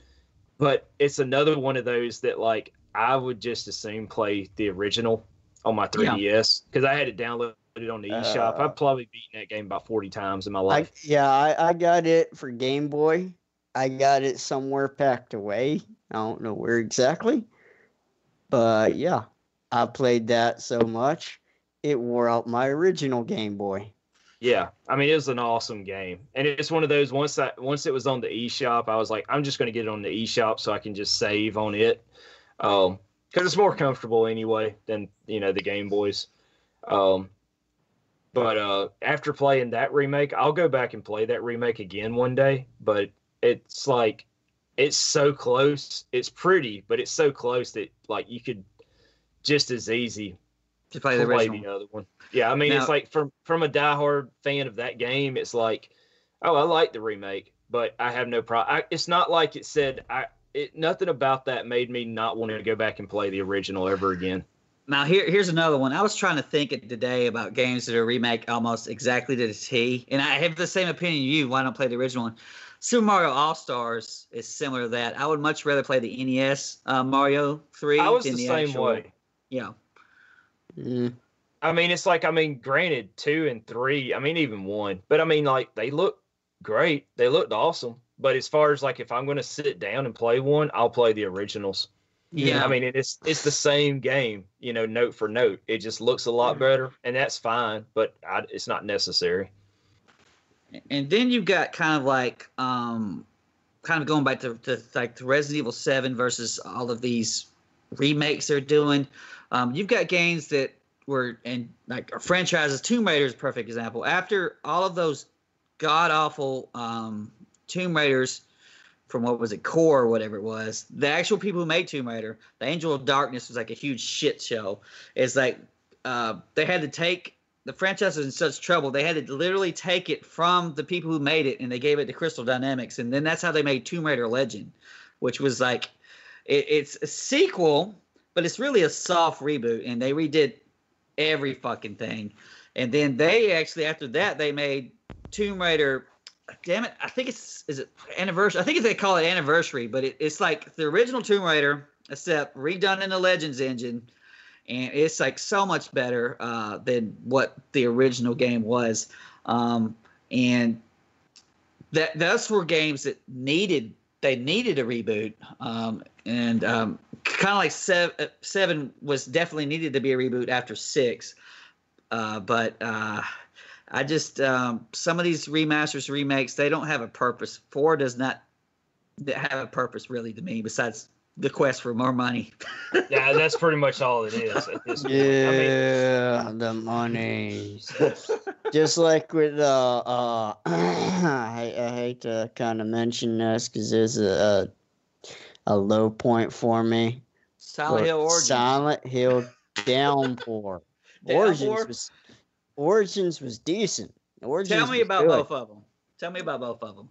[SPEAKER 1] But it's another one of those that, like, I would just as soon play the original on my 3DS because I had it downloaded on the eShop.
[SPEAKER 2] Uh,
[SPEAKER 1] I've probably beaten that game about 40 times in my
[SPEAKER 2] I,
[SPEAKER 1] life.
[SPEAKER 2] yeah, I, I got it for Game Boy. I got it somewhere packed away. I don't know where exactly. But yeah, I played that so much. It wore out my original Game Boy.
[SPEAKER 1] Yeah, I mean it was an awesome game, and it's one of those once that once it was on the eShop, I was like, I'm just going to get it on the eShop so I can just save on it, um, because it's more comfortable anyway than you know the Game Boys. Um, but uh, after playing that remake, I'll go back and play that remake again one day. But it's like it's so close. It's pretty, but it's so close that like you could just as easy
[SPEAKER 3] to play the
[SPEAKER 1] play
[SPEAKER 3] original.
[SPEAKER 1] the other one. Yeah, I mean,
[SPEAKER 3] Now-
[SPEAKER 1] it's like from from a diehard fan of that game, it's like, oh, I like the remake, but I have no problem. It's not like it said I. It nothing about that made me not want to go back and play the original ever again.
[SPEAKER 3] Now here here's another one. I was trying to think it today about games that are remake almost exactly to the T, and I have the same opinion you. Why don't play the original one? Super Mario All Stars is similar to that. I would much rather play the NES uh, Mario Three
[SPEAKER 1] I was
[SPEAKER 3] than
[SPEAKER 1] the
[SPEAKER 3] the,
[SPEAKER 1] same
[SPEAKER 3] actual.
[SPEAKER 1] way.
[SPEAKER 3] Yeah,
[SPEAKER 2] Mm,
[SPEAKER 1] I mean, it's like I mean, granted, two and three. I mean, even one, but I mean, like they look great. They looked awesome. But as far as like if I'm going to sit down and play one, I'll play the originals.
[SPEAKER 3] yeah.
[SPEAKER 1] I mean, it's it's the same game, you know, note for note. It just looks a lot better, and that's fine, but I, it's not necessary.
[SPEAKER 3] And then you've got kind of like um kind of going back to, to like the resident evil 7 versus all of these remakes they're doing. Um you've got games that were and like franchises tomb raider is a perfect example. After all of those god awful um tomb raiders from what was it core or whatever it was the actual people who made tomb raider the angel of darkness was like a huge shit show. It's like uh they had to take the franchise was in such trouble they had to literally take it from the people who made it and they gave it to crystal dynamics and then that's how they made tomb raider legend which was like it, it's a sequel but it's really a soft reboot and they redid every fucking thing. And then they actually after that they made tomb raider damn it i think it's is it anniversary i think they call it anniversary but it, it's like the original tomb raider except redone in the legends engine and it's like so much better uh, than what the original game was. Um, and that those were games that needed they needed a reboot, um, and um, kind of like seven, seven was definitely needed to be a reboot after six. Uh, but uh, I just um, some of these remasters remakes they don't have a purpose. Four does not have a purpose really to me besides the quest for more money.
[SPEAKER 1] Yeah, that's pretty much all it is at this point. I mean,
[SPEAKER 2] yeah, the money. Just like with uh, uh <clears throat> I, I hate to kind of mention this because there's a, a low point for me.
[SPEAKER 3] Silent Hill Origins.
[SPEAKER 2] Silent Hill Downpour. <laughs> Origins
[SPEAKER 3] Downpour?
[SPEAKER 2] was Origins was decent. Origins
[SPEAKER 3] Tell me about
[SPEAKER 2] good.
[SPEAKER 3] both of them. Tell me about both of them.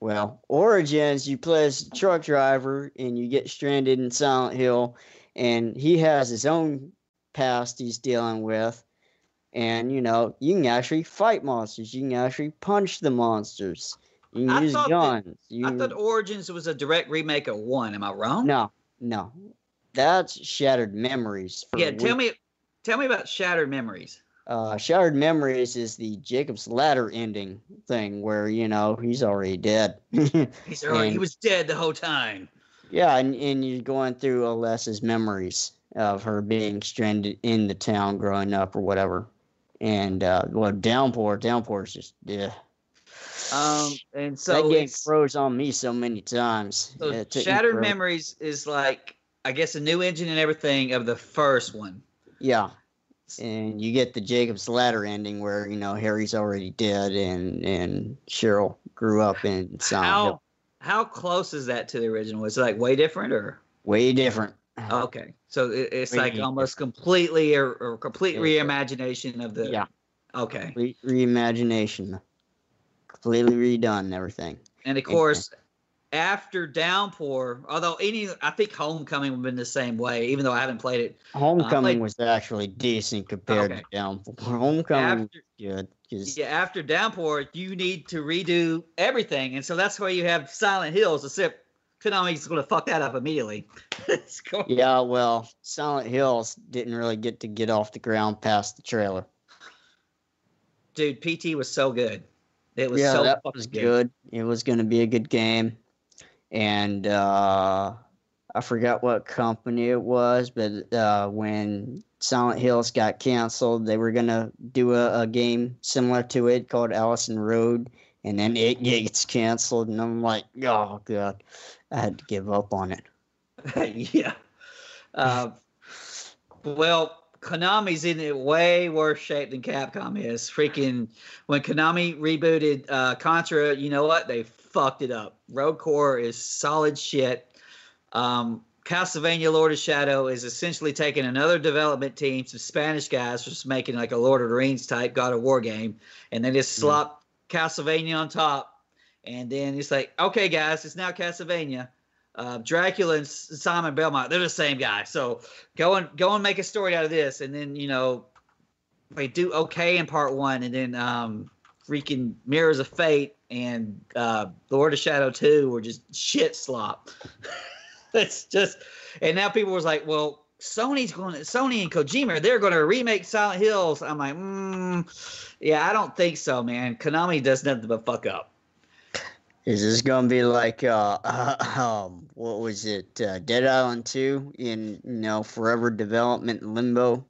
[SPEAKER 2] Well, Origins, you play as a truck driver and you get stranded in Silent Hill, and he has his own past he's dealing with. And you know, you can actually fight monsters. You can actually punch the monsters. You can
[SPEAKER 3] I
[SPEAKER 2] use
[SPEAKER 3] thought that-
[SPEAKER 2] guns. you
[SPEAKER 3] I thought Origins was a direct remake of one. Am I wrong?
[SPEAKER 2] no, no, that's Shattered Memories.
[SPEAKER 3] Yeah, tell me, tell me about Shattered Memories.
[SPEAKER 2] Uh, Shattered Memories is the Jacob's Ladder ending thing where you know he's already dead. <laughs>
[SPEAKER 3] He's already, he was dead the whole time.
[SPEAKER 2] Yeah, and, and you're going through Alessa's memories of her being stranded in the town growing up or whatever. And uh well downpour, downpour is just yeah.
[SPEAKER 3] Um, and so
[SPEAKER 2] that game froze on me so many times.
[SPEAKER 3] So
[SPEAKER 2] me
[SPEAKER 3] Shattered. Memories is like I guess a new engine and everything of the first one.
[SPEAKER 2] Yeah. And you get the Jacob's Ladder ending where, you know, Harry's already dead and and Cheryl grew up in Silent
[SPEAKER 3] How
[SPEAKER 2] Hill.
[SPEAKER 3] how close is that to the original? Is it like way different or
[SPEAKER 2] Way different. <sighs>
[SPEAKER 3] okay? So it, it's
[SPEAKER 2] Way
[SPEAKER 3] like
[SPEAKER 2] different.
[SPEAKER 3] almost completely or, or complete reimagination of the
[SPEAKER 2] Yeah.
[SPEAKER 3] Okay,
[SPEAKER 2] Re- reimagination, Completely redone and everything.
[SPEAKER 3] and of course after Downpour, although any I think Homecoming would have been the same way, even though I haven't played it.
[SPEAKER 2] Uh, Homecoming
[SPEAKER 3] played-
[SPEAKER 2] was actually decent compared
[SPEAKER 3] Okay.
[SPEAKER 2] to Downpour. Homecoming
[SPEAKER 3] After
[SPEAKER 2] was good because
[SPEAKER 3] yeah, after Downpour, you need to redo everything, and so that's why you have Silent Hills. Except Konami's going to fuck that up immediately. <laughs>
[SPEAKER 2] Yeah, well, Silent Hills didn't really get to get off the ground past the trailer.
[SPEAKER 3] Dude, PT was so good. It was
[SPEAKER 2] yeah,
[SPEAKER 3] so
[SPEAKER 2] that was
[SPEAKER 3] good.
[SPEAKER 2] good. It was going to be a good game, and uh, I forgot what company it was, but uh, when Silent Hills got canceled, they were to do a, a game similar to it called Allison Road, and then it <laughs> gets canceled, and I'm like, oh god, I had to give up on it. <laughs>
[SPEAKER 3] yeah. Uh, well, Konami's in way worse shape than Capcom is. Freaking when Konami rebooted uh, Contra, you know what? They fucked it up. Rogue Corps is solid shit. Um, Castlevania Lord of Shadow is essentially taking another development team, some Spanish guys, just making like a Lord of the Rings type God of War game, and they just
[SPEAKER 2] Mhm.
[SPEAKER 3] slop Castlevania on top. And then it's like, okay, guys, it's now Castlevania uh, Dracula and Simon Belmont, they're the same guy. So go and go and make a story out of this, and then you know they do okay in part one, and then um, freaking Mirrors of Fate and uh, Lord of Shadow two were just shit slop. <laughs> It's just, and now people was like, well. Sony's going to Sony and Kojima, they're going to remake Silent Hills. I'm like, mm, yeah, I don't think so, man. Konami does nothing but fuck up.
[SPEAKER 2] Is this gonna be like uh, <laughs> um what was it uh, Dead Island two in you know forever development limbo?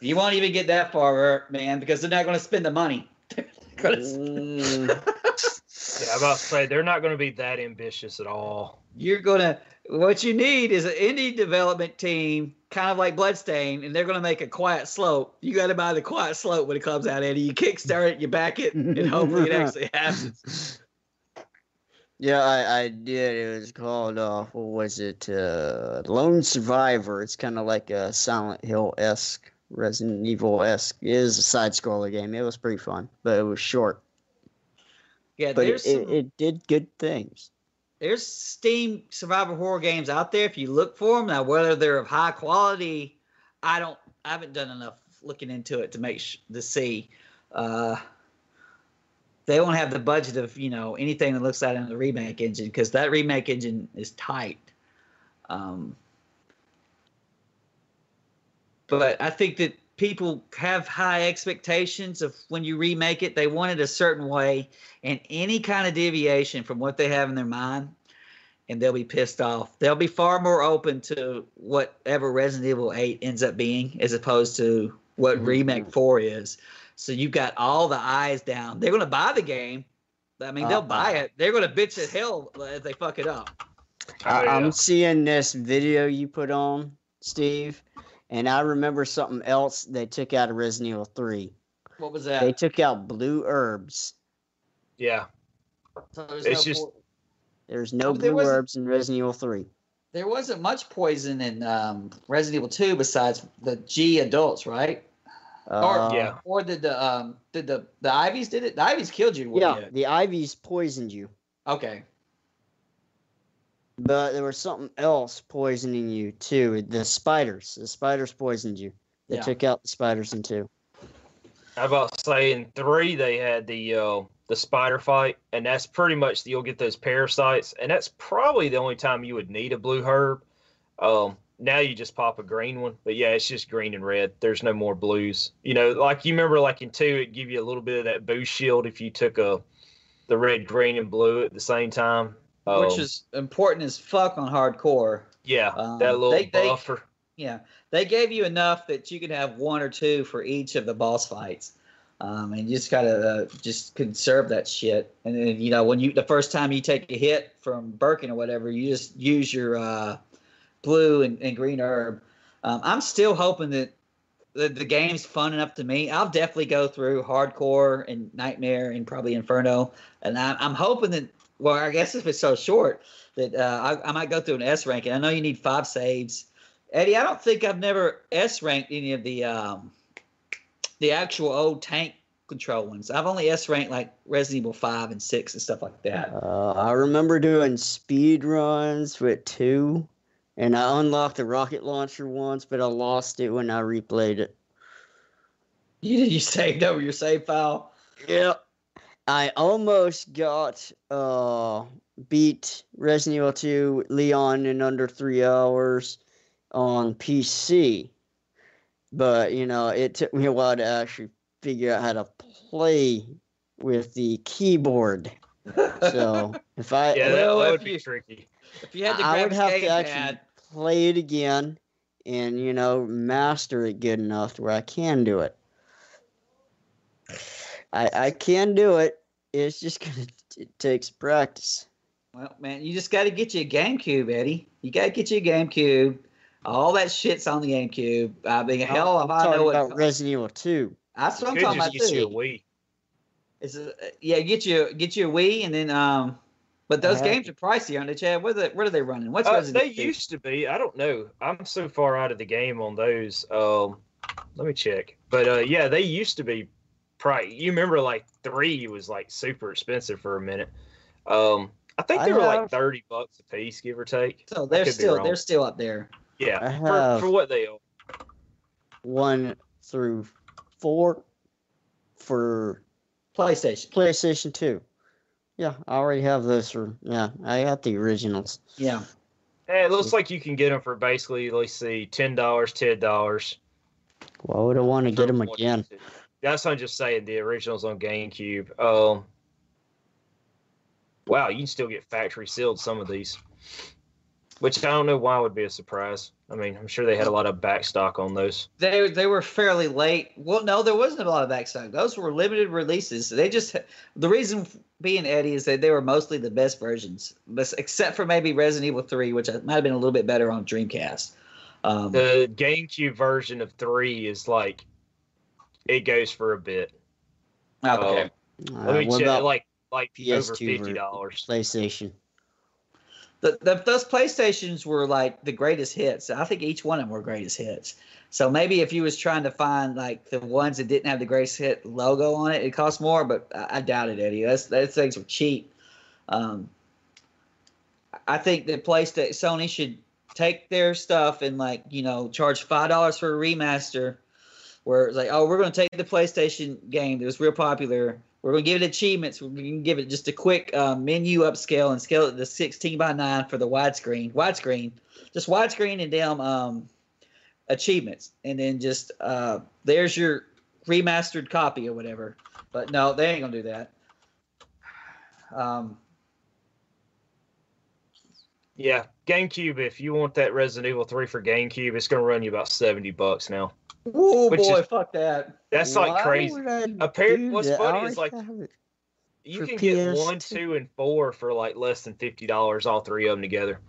[SPEAKER 3] You won't even get that far, man, because they're not going to spend the money. They're gonna s-
[SPEAKER 2] Mm, <laughs>
[SPEAKER 1] Yeah, I'm about to say they're not going to be that ambitious at all.
[SPEAKER 3] You're gonna. What you need is an indie development team, kind of like Bloodstain, and they're gonna make a Quiet Slope. You got to buy the Quiet Slope when it comes out, Eddie. You kickstart it, you back it, and hopefully it actually <laughs> happens.
[SPEAKER 2] yeah, I, I did. It was called uh what was it? Uh, Lone Survivor. It's kind of like a Silent Hill esque, Resident Evil esque. It is a side scroller game. It was pretty fun, but it was short.
[SPEAKER 3] Yeah,
[SPEAKER 2] But
[SPEAKER 3] there's
[SPEAKER 2] it,
[SPEAKER 3] some,
[SPEAKER 2] it, it did good things.
[SPEAKER 3] there's Steam survival horror games out there if you look for them. Now, whether they're of high quality, I don't. I haven't done enough looking into it to make sh- to see. Uh, they won't have the budget of you know anything that looks like in the remake engine because that remake engine is tight. Um, but I think that people have high expectations of when you remake it. They want it a certain way, and any kind of deviation from what they have in their mind, and they'll be pissed off. They'll be far more open to whatever Resident Evil 8 ends up being as opposed to what
[SPEAKER 2] Mhm.
[SPEAKER 3] Remake 4 is. So you've got all the eyes down. They're going to buy the game. I mean, they'll
[SPEAKER 2] Uh-uh.
[SPEAKER 3] buy it. They're going to bitch at hell if they fuck it up.
[SPEAKER 2] I. I'm seeing this video you put on, Steve, and I remember something else they took out of Resident Evil 3.
[SPEAKER 3] What was that?
[SPEAKER 2] They took out blue herbs.
[SPEAKER 1] Yeah,
[SPEAKER 3] So there's
[SPEAKER 1] it's
[SPEAKER 3] no
[SPEAKER 1] just-
[SPEAKER 3] por-
[SPEAKER 2] There's no
[SPEAKER 3] there
[SPEAKER 2] blue herbs in Resident Evil 3.
[SPEAKER 3] There wasn't much poison in um, Resident Evil 2 besides the G adults, right?
[SPEAKER 2] Uh,
[SPEAKER 1] yeah.
[SPEAKER 3] Or did the um did the the Ivies did it? The Ivies killed you.
[SPEAKER 2] Yeah,
[SPEAKER 3] Yeah.
[SPEAKER 2] the Ivies poisoned you.
[SPEAKER 3] Okay.
[SPEAKER 2] But there was something else poisoning you too. The spiders. The spiders poisoned you. They
[SPEAKER 3] Yeah.
[SPEAKER 2] took out the spiders in two.
[SPEAKER 1] I about to say in three they had the uh, the spider fight, and that's pretty much you'll get those parasites, and that's probably the only time you would need a blue herb. Um, now you just pop a green one, but yeah, it's just green and red. There's no more blues. You know, like you remember, like in two, it give you a little bit of that boost shield if you took a the red, green, and blue at the same time.
[SPEAKER 3] Which
[SPEAKER 1] Um,
[SPEAKER 3] is important as fuck on hardcore.
[SPEAKER 1] yeah,
[SPEAKER 3] um,
[SPEAKER 1] that little
[SPEAKER 3] they- they-
[SPEAKER 1] buffer.
[SPEAKER 3] Yeah, they gave you enough that you could have one or two for each of the boss fights, um, and you just gotta uh, just conserve that shit. And then you know when you the first time you take a hit from Birkin or whatever, you just use your uh, blue and, and green herb. Um, I'm still hoping that the, the game's fun enough to me. I'll definitely go through hardcore and nightmare and probably inferno, and I'm, I'm hoping that. Well, I guess if it's so short that uh, I, I might go through an S ranking. I know you need five saves. Eddie, I don't think I've never S ranked any of the um, the actual old tank control ones. I've only S ranked like Resident Evil Five and Six and stuff like that.
[SPEAKER 2] Uh, I remember doing speed runs with two, and I unlocked the rocket launcher once, but I lost it when I replayed it.
[SPEAKER 3] You did you saved over your save file.
[SPEAKER 2] Yep. I almost got uh beat Resident Evil 2 Leon in under three hours on PC. But you know, it took me a while to actually figure out how to play with the keyboard. So <laughs> if I
[SPEAKER 1] Yeah, that,
[SPEAKER 3] well,
[SPEAKER 1] that would be tricky.
[SPEAKER 3] if you had to
[SPEAKER 2] I would have to actually
[SPEAKER 3] pad,
[SPEAKER 2] play it again and you know master it good enough to where I can do it. I I can do it. It's just <laughs> gonna it takes practice.
[SPEAKER 3] well, man, you just got to get you a GameCube, Eddie. You got to get you a GameCube. All that shit's on the GameCube. I mean, hell,
[SPEAKER 2] I'm
[SPEAKER 3] if I know
[SPEAKER 2] talking
[SPEAKER 3] what.
[SPEAKER 2] about Resident Evil 2.
[SPEAKER 3] that's what I'm
[SPEAKER 1] Could
[SPEAKER 3] talking
[SPEAKER 1] just
[SPEAKER 3] about
[SPEAKER 1] get you a
[SPEAKER 3] too.
[SPEAKER 1] Wii.
[SPEAKER 3] Is it, yeah, get you get you a Wii and then um, but those
[SPEAKER 2] I have
[SPEAKER 3] games are pricey, aren't they, Chad? What are they, what are they running? What's
[SPEAKER 1] Uh,
[SPEAKER 3] Resident
[SPEAKER 1] they
[SPEAKER 3] Evil 2?
[SPEAKER 1] used to be. I don't know. I'm so far out of the game on those. Um, let me check. But uh, yeah, they used to be. Price. You remember like three was like super expensive for a minute. Um, I think
[SPEAKER 2] I
[SPEAKER 1] they were like thirty bucks a piece, give or take.
[SPEAKER 3] So they're still they're still up there.
[SPEAKER 1] Yeah,
[SPEAKER 2] I
[SPEAKER 1] for,
[SPEAKER 2] have-
[SPEAKER 1] for what they are.
[SPEAKER 2] One through four for
[SPEAKER 3] PlayStation.
[SPEAKER 2] PlayStation 2. Yeah, I already have those for yeah, I got the originals.
[SPEAKER 3] Yeah.
[SPEAKER 1] Hey, it looks like you can get them for basically, let's see, ten dollars, ten dollars.
[SPEAKER 2] Why would I want to get them again?
[SPEAKER 1] That's what I'm just saying. The originals on GameCube. Um, wow, you can still get factory sealed some of these, which I don't know why would be a surprise. I mean, I'm sure they had a lot of backstock on those.
[SPEAKER 3] They they were fairly late. Well, no, there wasn't a lot of backstock. Those were limited releases. They just the reason being Eddie is that they were mostly the best versions, but except for maybe Resident Evil Three, which might have been a little bit better on Dreamcast. Um,
[SPEAKER 1] The GameCube version of three is like, it goes for a bit.
[SPEAKER 3] okay.
[SPEAKER 1] Uh,
[SPEAKER 2] Uh,
[SPEAKER 1] let me
[SPEAKER 2] what
[SPEAKER 1] check.
[SPEAKER 2] about
[SPEAKER 1] Like, like over
[SPEAKER 2] PS2
[SPEAKER 1] fifty dollars.
[SPEAKER 2] PlayStation?
[SPEAKER 3] the, the, those PlayStations were like the greatest hits. I think each one of them were greatest hits. So maybe if you was trying to find like the ones that didn't have the greatest hit logo on it, it cost more. But I, I doubt it, Eddie. That's those things were cheap. Um, I think that PlayStation Sony should take their stuff and like you know charge five dollars for a remaster, where it's like oh we're going to take the PlayStation game that was real popular. We're going to give it achievements. We're going to give it just a quick uh, menu upscale and scale it to 16 by 9 for the widescreen. Widescreen. Just widescreen and damn um, achievements. And then just uh, there's your remastered copy or whatever. But no, they ain't going to do that. Um,
[SPEAKER 1] Yeah, GameCube. If you want that Resident Evil three for GameCube, it's going to run you about seventy bucks now.
[SPEAKER 3] Oh
[SPEAKER 1] Which
[SPEAKER 3] boy,
[SPEAKER 1] is-
[SPEAKER 3] fuck that.
[SPEAKER 1] That's
[SPEAKER 2] Why
[SPEAKER 1] like crazy.
[SPEAKER 2] would I
[SPEAKER 1] Appar-
[SPEAKER 2] do
[SPEAKER 1] what's
[SPEAKER 2] that?
[SPEAKER 1] Funny is, like,
[SPEAKER 2] have it.
[SPEAKER 1] You
[SPEAKER 2] For
[SPEAKER 1] can get one,
[SPEAKER 2] PS2.
[SPEAKER 1] and four for like less than fifty dollars, all three of them together.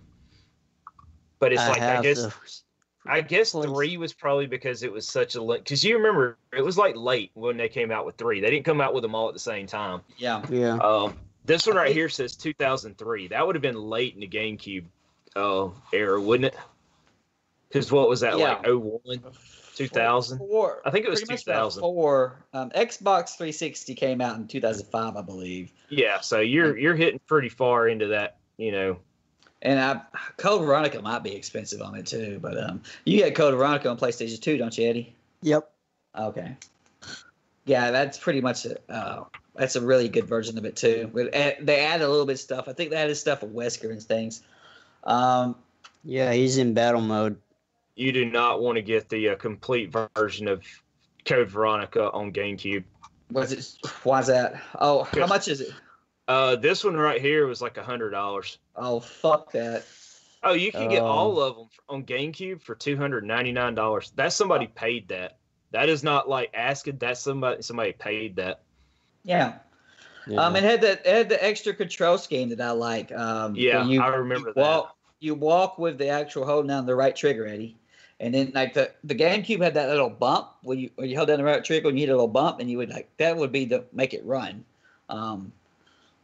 [SPEAKER 1] But it's
[SPEAKER 2] I
[SPEAKER 1] like I guess
[SPEAKER 2] those.
[SPEAKER 1] I guess
[SPEAKER 2] Please.
[SPEAKER 1] three was probably because it was such a because you remember it was like late when they came out with three. They didn't come out with them all at the same time.
[SPEAKER 3] Yeah.
[SPEAKER 2] Yeah.
[SPEAKER 1] Um, This one right here says 2003. That would have been late in the GameCube uh, era, wouldn't it? Because what was that like?
[SPEAKER 3] Yeah.
[SPEAKER 1] 01, 2000?
[SPEAKER 3] Four,
[SPEAKER 1] I think it was
[SPEAKER 3] pretty much about
[SPEAKER 1] 2000.
[SPEAKER 3] Four. Um, Xbox 360 came out in 2005, I believe.
[SPEAKER 1] Yeah, so you're you're hitting pretty far into that, you know.
[SPEAKER 3] And I, Code Veronica might be expensive on it too, but um, you get Code Veronica on PlayStation 2, don't you, Eddie?
[SPEAKER 2] Yep.
[SPEAKER 3] Okay. Yeah, that's pretty much a, uh, that's a really good version of it too. But they add a little bit of stuff. I think they added stuff with Wesker and things. Um,
[SPEAKER 2] Yeah, he's in battle mode.
[SPEAKER 1] You do not want to get the uh, complete version of Code Veronica on GameCube.
[SPEAKER 3] was it? Why's that? Oh, how much is it?
[SPEAKER 1] Uh, this one right here was like a hundred dollars.
[SPEAKER 3] Oh, fuck that.
[SPEAKER 1] Oh, you can get
[SPEAKER 2] Oh.
[SPEAKER 1] all of them on GameCube for two hundred ninety nine dollars. That's somebody paid that. That is not like asking. That's somebody somebody paid that.
[SPEAKER 3] Yeah.
[SPEAKER 2] Yeah.
[SPEAKER 3] Um, it had the it had the extra control scheme that I like. Um,
[SPEAKER 1] Yeah,
[SPEAKER 3] you,
[SPEAKER 1] I remember
[SPEAKER 3] you
[SPEAKER 1] that.
[SPEAKER 3] Walk, you walk with the actual holding down the right trigger, Eddie, and then like the the GameCube had that little bump when you when you held down the right trigger and you hit a little bump, and you would like that would be the make it run. Um,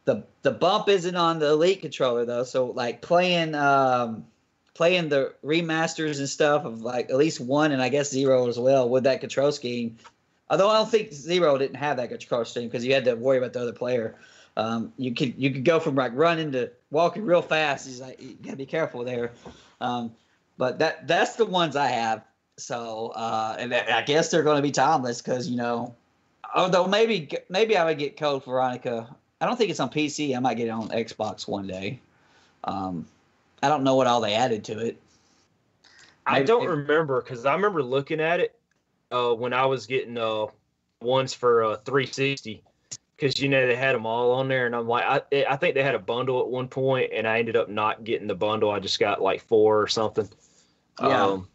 [SPEAKER 3] the the bump isn't on the Elite controller though, so like playing um playing the remasters and stuff of like at least one and I guess zero as well with that control scheme. Although I don't think zero didn't have that control scheme because you had to worry about the other player. Um, you could you could go from like running to walking real fast. He's like you gotta be careful there. Um, but that that's the ones I have. So uh, and I guess they're going to be timeless because you know, although maybe maybe I would get Code Veronica. I don't think it's on PC. I might get it on Xbox one day. Um, I don't know what all they added to it.
[SPEAKER 1] I don't
[SPEAKER 3] maybe-
[SPEAKER 1] remember because I remember looking at it uh, when I was getting uh, ones for uh, 360 because you know they had them all on there, and I'm like, I, I think they had a bundle at one point, and I ended up not getting the bundle. I just got like four or something.
[SPEAKER 3] Yeah.
[SPEAKER 1] Um,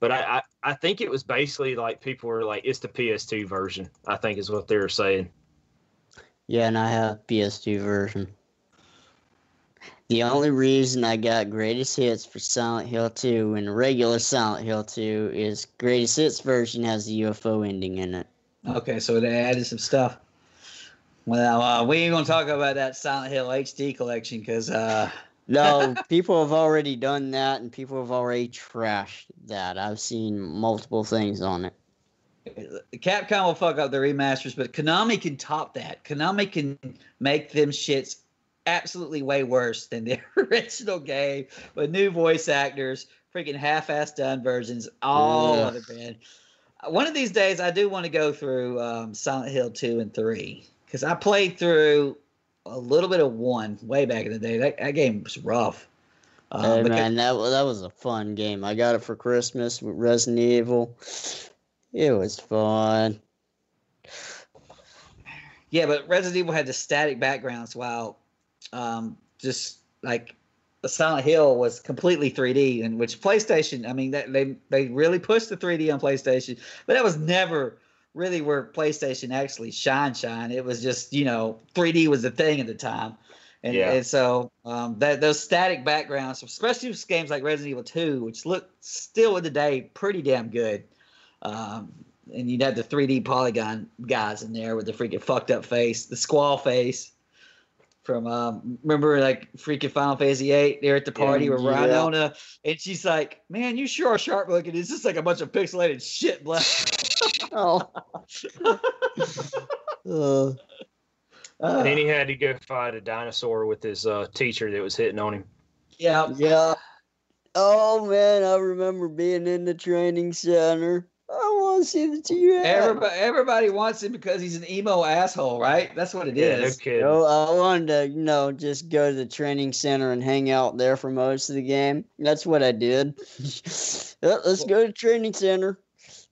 [SPEAKER 1] but I, I, I think it was basically like people were like, it's the PS2 version. I think is what they were saying.
[SPEAKER 2] Yeah, and I have PS2 version. The only reason I got greatest hits for Silent Hill 2 and regular Silent Hill 2 is greatest hits version has the UFO ending in it.
[SPEAKER 3] Okay, so they added some stuff. Well, uh, we ain't gonna talk about that Silent Hill HD collection because uh,
[SPEAKER 2] No, <laughs> people have already done that and people have already trashed that. I've seen multiple things on it.
[SPEAKER 3] Capcom will fuck up the remasters, but Konami can top that. Konami can make them shits absolutely way worse than the <laughs> original game with new voice actors, freaking half-ass done versions, all
[SPEAKER 2] Ugh.
[SPEAKER 3] of it, man. One of these days, I do want to go through um, Silent Hill two and three because I played through a little bit of one way back in the day. That, that game was rough. Um,
[SPEAKER 2] Hey, man, that, that was a fun game. I got it for Christmas with Resident Evil. It was fun.
[SPEAKER 3] Yeah, but Resident Evil had the static backgrounds while um, just like Silent Hill was completely 3D, and which PlayStation, I mean, that they they really pushed the 3D on PlayStation, but that was never really where PlayStation actually shine shine. It was just you know 3D was the thing at the time, and,
[SPEAKER 1] Yeah.
[SPEAKER 3] and so um, that those static backgrounds, especially with games like Resident Evil 2, which look still in the day pretty damn good. Um, and you'd have the 3D polygon guys in there with the freaking fucked up face, the squall face from um remember like freaking Final Fantasy Eight. They're at the party with
[SPEAKER 2] Yeah.
[SPEAKER 3] Rhinona, and she's like, "Man, you sure are sharp looking. It's just like a bunch of pixelated shit." Black.
[SPEAKER 2] Oh. <laughs> Uh,
[SPEAKER 3] Uh,
[SPEAKER 1] then he had to go fight a dinosaur with his uh, teacher that was hitting on him.
[SPEAKER 3] yeah,
[SPEAKER 2] yeah. Oh man, I remember being in the training center. I want to see the T Rex.
[SPEAKER 3] everybody, everybody wants him because he's an emo asshole, right? That's what it
[SPEAKER 1] Yeah, no
[SPEAKER 3] is.
[SPEAKER 1] kidding.
[SPEAKER 2] No, I wanted to, you know, just go to the training center and hang out there for most of the game. That's what I did. <laughs> Let's go to training center.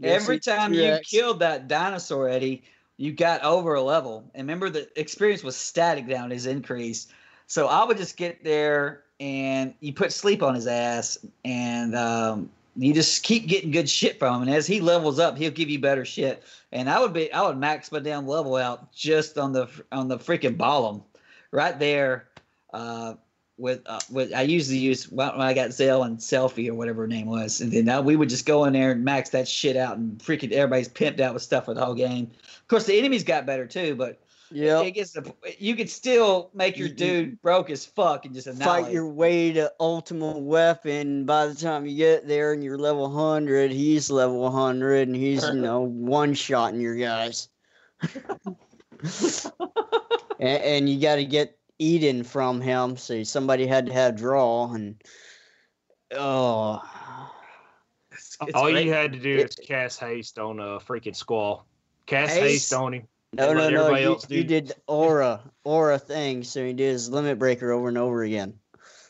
[SPEAKER 3] Every time you killed that dinosaur, Eddie, you got over a level. And remember, the experience was static down his increase. So I would just get there and you put sleep on his ass, and um, you just keep getting good shit from him. And as he levels up, he'll give you better shit. And I would be, I would max my damn level out just on the on the freaking Balamb, right there. Uh, with uh, with I usually use when when I got Zell and Selphie or whatever her name was, and then now we would just go in there and max that shit out, and freaking everybody's pimped out with stuff for the whole game. Of course, the enemies got better too, but
[SPEAKER 2] Yeah.
[SPEAKER 3] It gets the, you could still make your
[SPEAKER 2] You- you-
[SPEAKER 3] dude broke as fuck and just
[SPEAKER 2] Fight
[SPEAKER 3] annihilate.
[SPEAKER 2] your way to ultimate weapon. By the time you get there and you're level 100, he's level 100 and he's, you know, <laughs> one shotting your guys. <laughs> and, and you got to get Eden from him. So somebody had to have draw. And oh,
[SPEAKER 3] It's- it's
[SPEAKER 1] All
[SPEAKER 3] great.
[SPEAKER 1] you had to do
[SPEAKER 2] It-
[SPEAKER 1] is cast haste on a freaking squall. Cast
[SPEAKER 3] Haste?
[SPEAKER 1] haste, on him.
[SPEAKER 2] no, no, no. You,
[SPEAKER 1] else
[SPEAKER 2] you did aura, aura thing. So he did his limit breaker over and over again.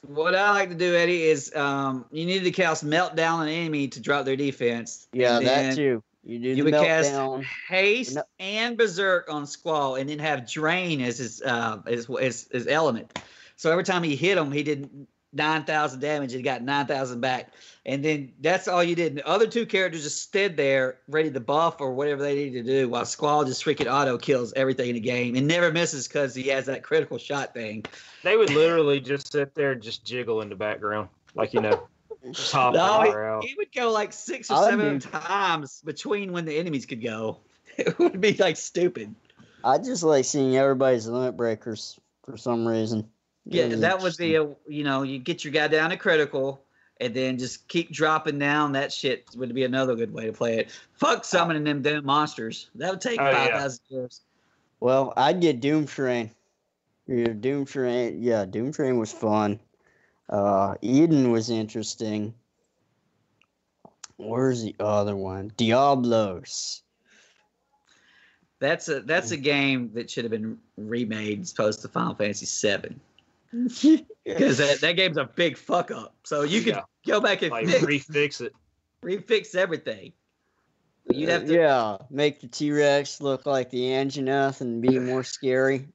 [SPEAKER 3] What I like to do, Eddie, is um, you need to cast meltdown on an enemy to drop their defense.
[SPEAKER 2] Yeah,
[SPEAKER 3] and
[SPEAKER 2] that
[SPEAKER 3] then
[SPEAKER 2] too. You do
[SPEAKER 3] You
[SPEAKER 2] the
[SPEAKER 3] would cast
[SPEAKER 2] meltdown.
[SPEAKER 3] haste
[SPEAKER 2] No.
[SPEAKER 3] and berserk on squall, and then have drain as his uh, as, as his element. So every time he hit him, he did nine thousand damage. and He got nine thousand back, and then that's all you did. And the other two characters just stood there ready to buff or whatever they needed to do, while Squall just freaking auto kills everything in the game and never misses because he has that critical shot thing.
[SPEAKER 1] They would literally just sit there and just jiggle in the background, like you know, just hop
[SPEAKER 3] No, he, he would go like six or
[SPEAKER 2] I'd
[SPEAKER 3] seven
[SPEAKER 2] be-
[SPEAKER 3] times between when the enemies could go. <laughs> It would be like stupid.
[SPEAKER 2] I just like seeing everybody's limit breakers for some reason.
[SPEAKER 3] Yeah,
[SPEAKER 2] It
[SPEAKER 3] that would be a you know you get your guy down to critical and then just keep dropping down. That shit would be another good way to play it. Fuck summoning them damn monsters. That would take
[SPEAKER 1] Oh,
[SPEAKER 3] five
[SPEAKER 1] yeah.
[SPEAKER 3] years.
[SPEAKER 2] Well, I'd get Doom Train. Yeah, Doom Train. Yeah, Doom Train was fun. Uh, Eden was interesting. Where's the other one? Diablos.
[SPEAKER 3] That's a that's a game that should have been remade as opposed to Final Fantasy VII because <laughs> that, that game's a big fuck up. So you could
[SPEAKER 1] Yeah.
[SPEAKER 3] go back and
[SPEAKER 1] Like
[SPEAKER 3] fix,
[SPEAKER 1] refix it.
[SPEAKER 3] refix everything. You'd have to
[SPEAKER 2] yeah, make the T Rex look like the Anjanath and be more scary.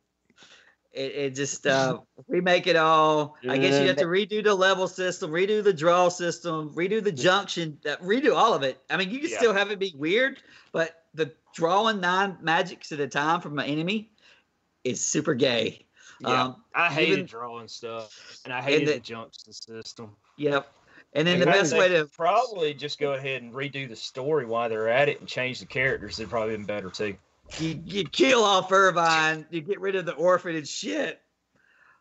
[SPEAKER 3] It, it just uh, remake it all. I guess you have to redo the level system, redo the draw system, redo the junction, uh, redo all of it. I mean, you can
[SPEAKER 1] Yeah.
[SPEAKER 3] still have it be weird, but the drawing nine magics at a time from an enemy is super gay.
[SPEAKER 1] Yeah,
[SPEAKER 3] Um,
[SPEAKER 1] I hated
[SPEAKER 3] even-
[SPEAKER 1] drawing stuff, and I hated
[SPEAKER 3] the-
[SPEAKER 1] the junction system.
[SPEAKER 3] yep. And then the best way to
[SPEAKER 1] probably just go ahead and redo the story while they're at it and change the characters. It'd probably been better too.
[SPEAKER 3] You, you kill off Irvine, you get rid of the orphan and shit.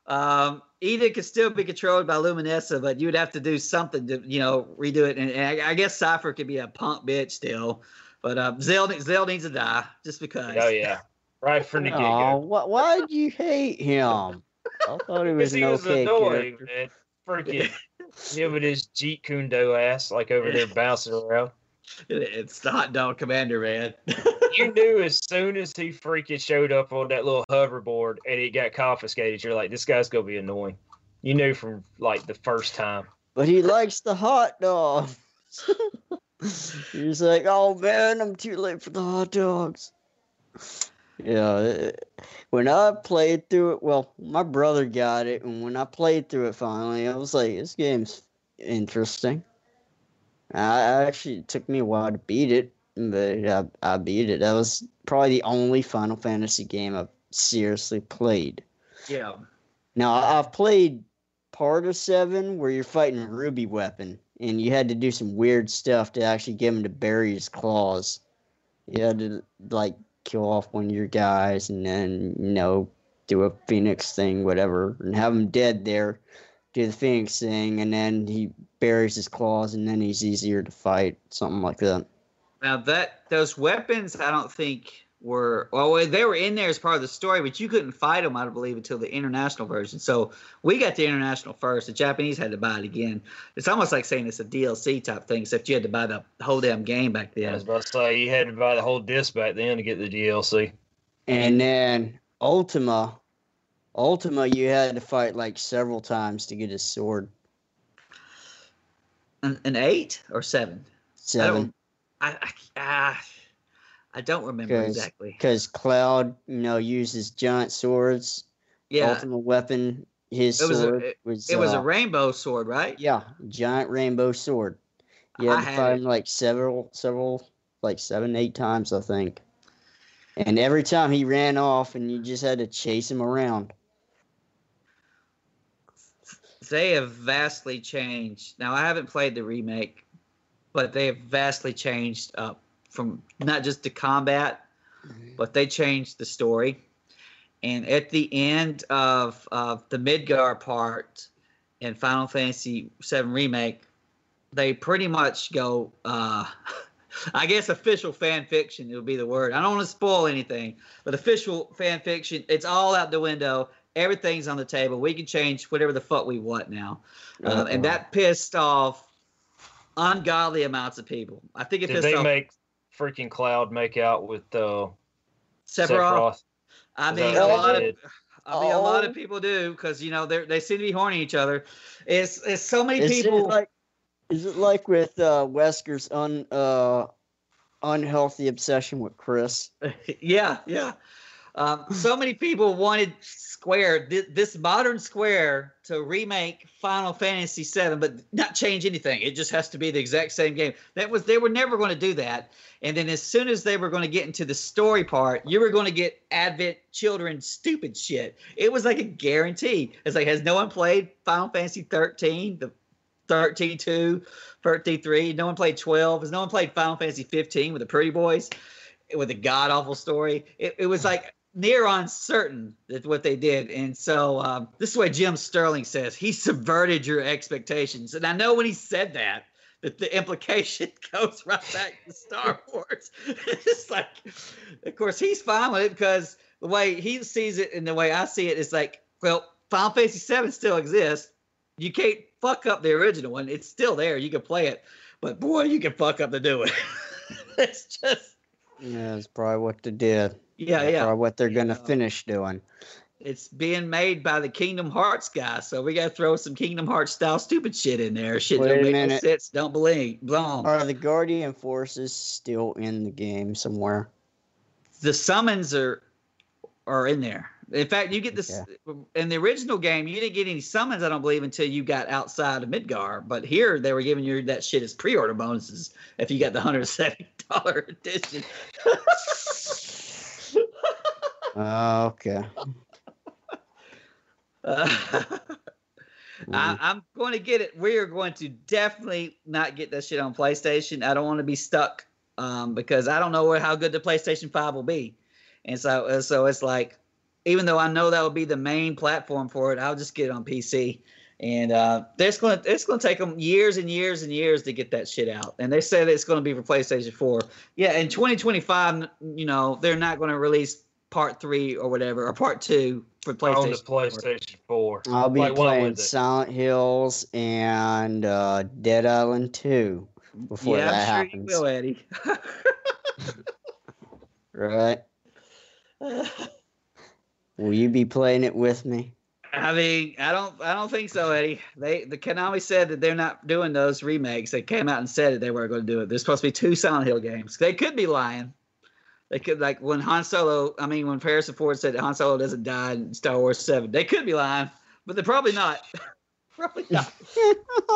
[SPEAKER 3] Um, Eden could still be controlled by Luminessa, but you would have to do something to, you know, redo it. And, and I, I guess Seifer could be a punk bitch still, but uh, Zell, Zell needs to die just because.
[SPEAKER 1] Oh yeah, right from the get
[SPEAKER 2] Oh,
[SPEAKER 1] go.
[SPEAKER 2] why, why did you hate him? I thought he was
[SPEAKER 1] Because
[SPEAKER 2] an
[SPEAKER 1] he was
[SPEAKER 2] okay
[SPEAKER 1] annoying,
[SPEAKER 2] character.
[SPEAKER 1] man. Freaking him with his Jeet Kune Do ass, like over there bouncing around.
[SPEAKER 3] It's the hot dog commander, man. <laughs>
[SPEAKER 1] You knew as soon as he freaking showed up on that little hoverboard and it got confiscated, you're like, this guy's gonna be annoying. You knew from like the first time.
[SPEAKER 2] But he likes the hot dogs. <laughs> He's like, oh man, I'm too late for the hot dogs. Yeah, it- when I played through it, well, my brother got it, and when I played through it finally, I was like, this game's interesting. I actually it took me a while to beat it, but I, I beat it. That was probably the only Final Fantasy game I've seriously played.
[SPEAKER 3] yeah.
[SPEAKER 2] Now I've played part of seven where you're fighting Ruby Weapon, and you had to do some weird stuff to actually get him to bury his claws. You had to like kill off one of your guys, and then you know do a Phoenix thing, whatever, and have him dead there. Do the Phoenix thing, and then he buries his claws, and then he's easier to fight, something like that.
[SPEAKER 3] Now that those weapons, I don't think were well. They were in there as part of the story, but you couldn't fight them, I believe, until the international version. So we got the international first. The Japanese had to buy it again. It's almost like saying it's a DLC type thing, except you had to buy the whole damn game back then.
[SPEAKER 1] I was
[SPEAKER 3] then.
[SPEAKER 1] about to say you had to buy the whole disc back then to get the DLC.
[SPEAKER 2] And then Ultima, Ultima, you had to fight like several times to get his sword.
[SPEAKER 3] An, an eight or seven? I
[SPEAKER 2] Seven.
[SPEAKER 3] don't. I I, I don't remember
[SPEAKER 2] Because-
[SPEAKER 3] exactly.
[SPEAKER 2] because Cloud, you know, uses giant swords.
[SPEAKER 3] Yeah,
[SPEAKER 2] Ultimate weapon, his
[SPEAKER 3] It was a-
[SPEAKER 2] sword
[SPEAKER 3] it-
[SPEAKER 2] was.
[SPEAKER 3] it was a
[SPEAKER 2] uh,
[SPEAKER 3] rainbow sword, right?
[SPEAKER 2] yeah, giant rainbow sword. You
[SPEAKER 3] I
[SPEAKER 2] had to
[SPEAKER 3] had
[SPEAKER 2] fight him like several, several, like seven, eight times, I think. And every time he ran off, and you just had to chase him around.
[SPEAKER 3] They have vastly changed. Now I haven't played the remake, but they have vastly changed up from not just the combat, but they changed the story. And at the end of of the Midgar part in Final Fantasy VII Remake, they pretty much go. Uh, <laughs> I guess official fan fiction would be the word. I don't want to spoil anything, but official fan fiction, it's all out the window. Everything's on the table. We can change whatever the fuck we want now, uh, and that pissed off ungodly amounts of people. I think it
[SPEAKER 1] Did
[SPEAKER 3] pissed
[SPEAKER 1] they
[SPEAKER 3] off
[SPEAKER 1] make freaking Cloud make out with uh,
[SPEAKER 3] Sephiroth.
[SPEAKER 1] Sephiroth?
[SPEAKER 3] I mean, a lot
[SPEAKER 1] they
[SPEAKER 3] of. I mean, a lot of
[SPEAKER 2] Oh.
[SPEAKER 3] people do because you know they they seem to be horny each other. It's it's so many
[SPEAKER 2] Is
[SPEAKER 3] people.
[SPEAKER 2] it like is it like with uh, Wesker's un uh, unhealthy obsession with Chris? <laughs>
[SPEAKER 3] yeah, yeah. Um, so many people wanted Square, thi- this modern Square, to remake Final Fantasy VII, but not change anything. It just has to be the exact same game. That was they were never going to do that. And then as soon as they were going to get into the story part, you were going to get Advent Children stupid shit. It was like a guarantee. It's like, has no one played Final Fantasy 13, the 13 2, 13 3? No one played 12. Has no one played Final Fantasy 15 with the Pretty Boys? with a god awful story. It, it was like near uncertain that what they did. And so um, this is what Jim Sterling says. He subverted your expectations. And I know when he said that, that the implication <laughs> goes right back to Star <laughs> Wars. <laughs> it's like, of course, he's fine with it because the way he sees it and the way I see it is like, well, Final Fantasy VII still exists. You can't fuck up the original one. It's still there. You can play it. But boy, you can fuck up the new one. it's just,
[SPEAKER 2] Yeah, that's probably what they did.
[SPEAKER 3] Yeah, uh,
[SPEAKER 2] That's
[SPEAKER 3] yeah.
[SPEAKER 2] Probably what they're gonna finish doing.
[SPEAKER 3] it's being made by the Kingdom Hearts guy, so we got to throw some Kingdom Hearts style stupid shit in there. Shit
[SPEAKER 2] Wait
[SPEAKER 3] don't make no
[SPEAKER 2] minute.
[SPEAKER 3] sense. Don't believe. Belong.
[SPEAKER 2] Are the Guardian forces still in the game somewhere?
[SPEAKER 3] The summons are are in there. In fact, you get this in the original game. You didn't get any summons, I don't believe, until you got outside of Midgar. But here, they were giving you that shit as pre-order bonuses if you got the hundred seventy dollar <laughs> edition.
[SPEAKER 2] Oh, okay.
[SPEAKER 3] Uh. <laughs> I, I'm going to get it. We are going to definitely not get that shit on PlayStation. I don't want to be stuck um, because I don't know where, how good the PlayStation Five will be, and so uh, so it's like, even though I know that will be the main platform for it, I'll just get it on PC. And uh, it's going to it's going to take them years and years and years to get that shit out. And they said it's going to be for PlayStation Four. Yeah, in 2025, you know, they're not going to release Part Three or whatever or Part Two for PlayStation.
[SPEAKER 1] on the
[SPEAKER 3] 4.
[SPEAKER 1] PlayStation 4.
[SPEAKER 2] I'll be
[SPEAKER 1] Like,
[SPEAKER 2] playing? Silent Hills and uh, Dead Island 2 before
[SPEAKER 3] yeah,
[SPEAKER 2] that
[SPEAKER 3] I'm sure
[SPEAKER 2] happens.
[SPEAKER 3] you will, Eddie. <laughs>
[SPEAKER 2] Right? Will you be playing it with me?
[SPEAKER 3] I mean, I don't, I don't think so, Eddie. They, the Konami said that they're not doing those remakes. They came out and said that they were going to do it. There's supposed to be two Silent Hill games. They could be lying. They could like when Han Solo. I mean, when Harrison Ford said that Han Solo doesn't die in Star Wars Seven, they could be lying, but they're probably not. <laughs> probably not. <laughs>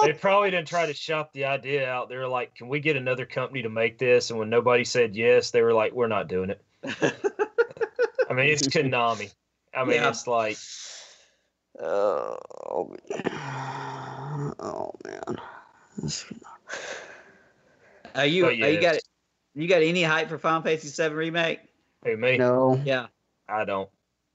[SPEAKER 1] They probably didn't try to shop the idea out. They were like, "Can we get another company to make this?" And when nobody said yes, they were like, "We're not doing it." <laughs> I mean, it's Konami. I mean,
[SPEAKER 3] Yeah.
[SPEAKER 1] it's like
[SPEAKER 2] Oh, oh man.
[SPEAKER 3] Are you,
[SPEAKER 1] But
[SPEAKER 3] are you got,
[SPEAKER 1] yes.
[SPEAKER 3] You got any hype for Final Fantasy Seven remake?
[SPEAKER 1] who me?
[SPEAKER 2] No.
[SPEAKER 3] Yeah,
[SPEAKER 1] I don't.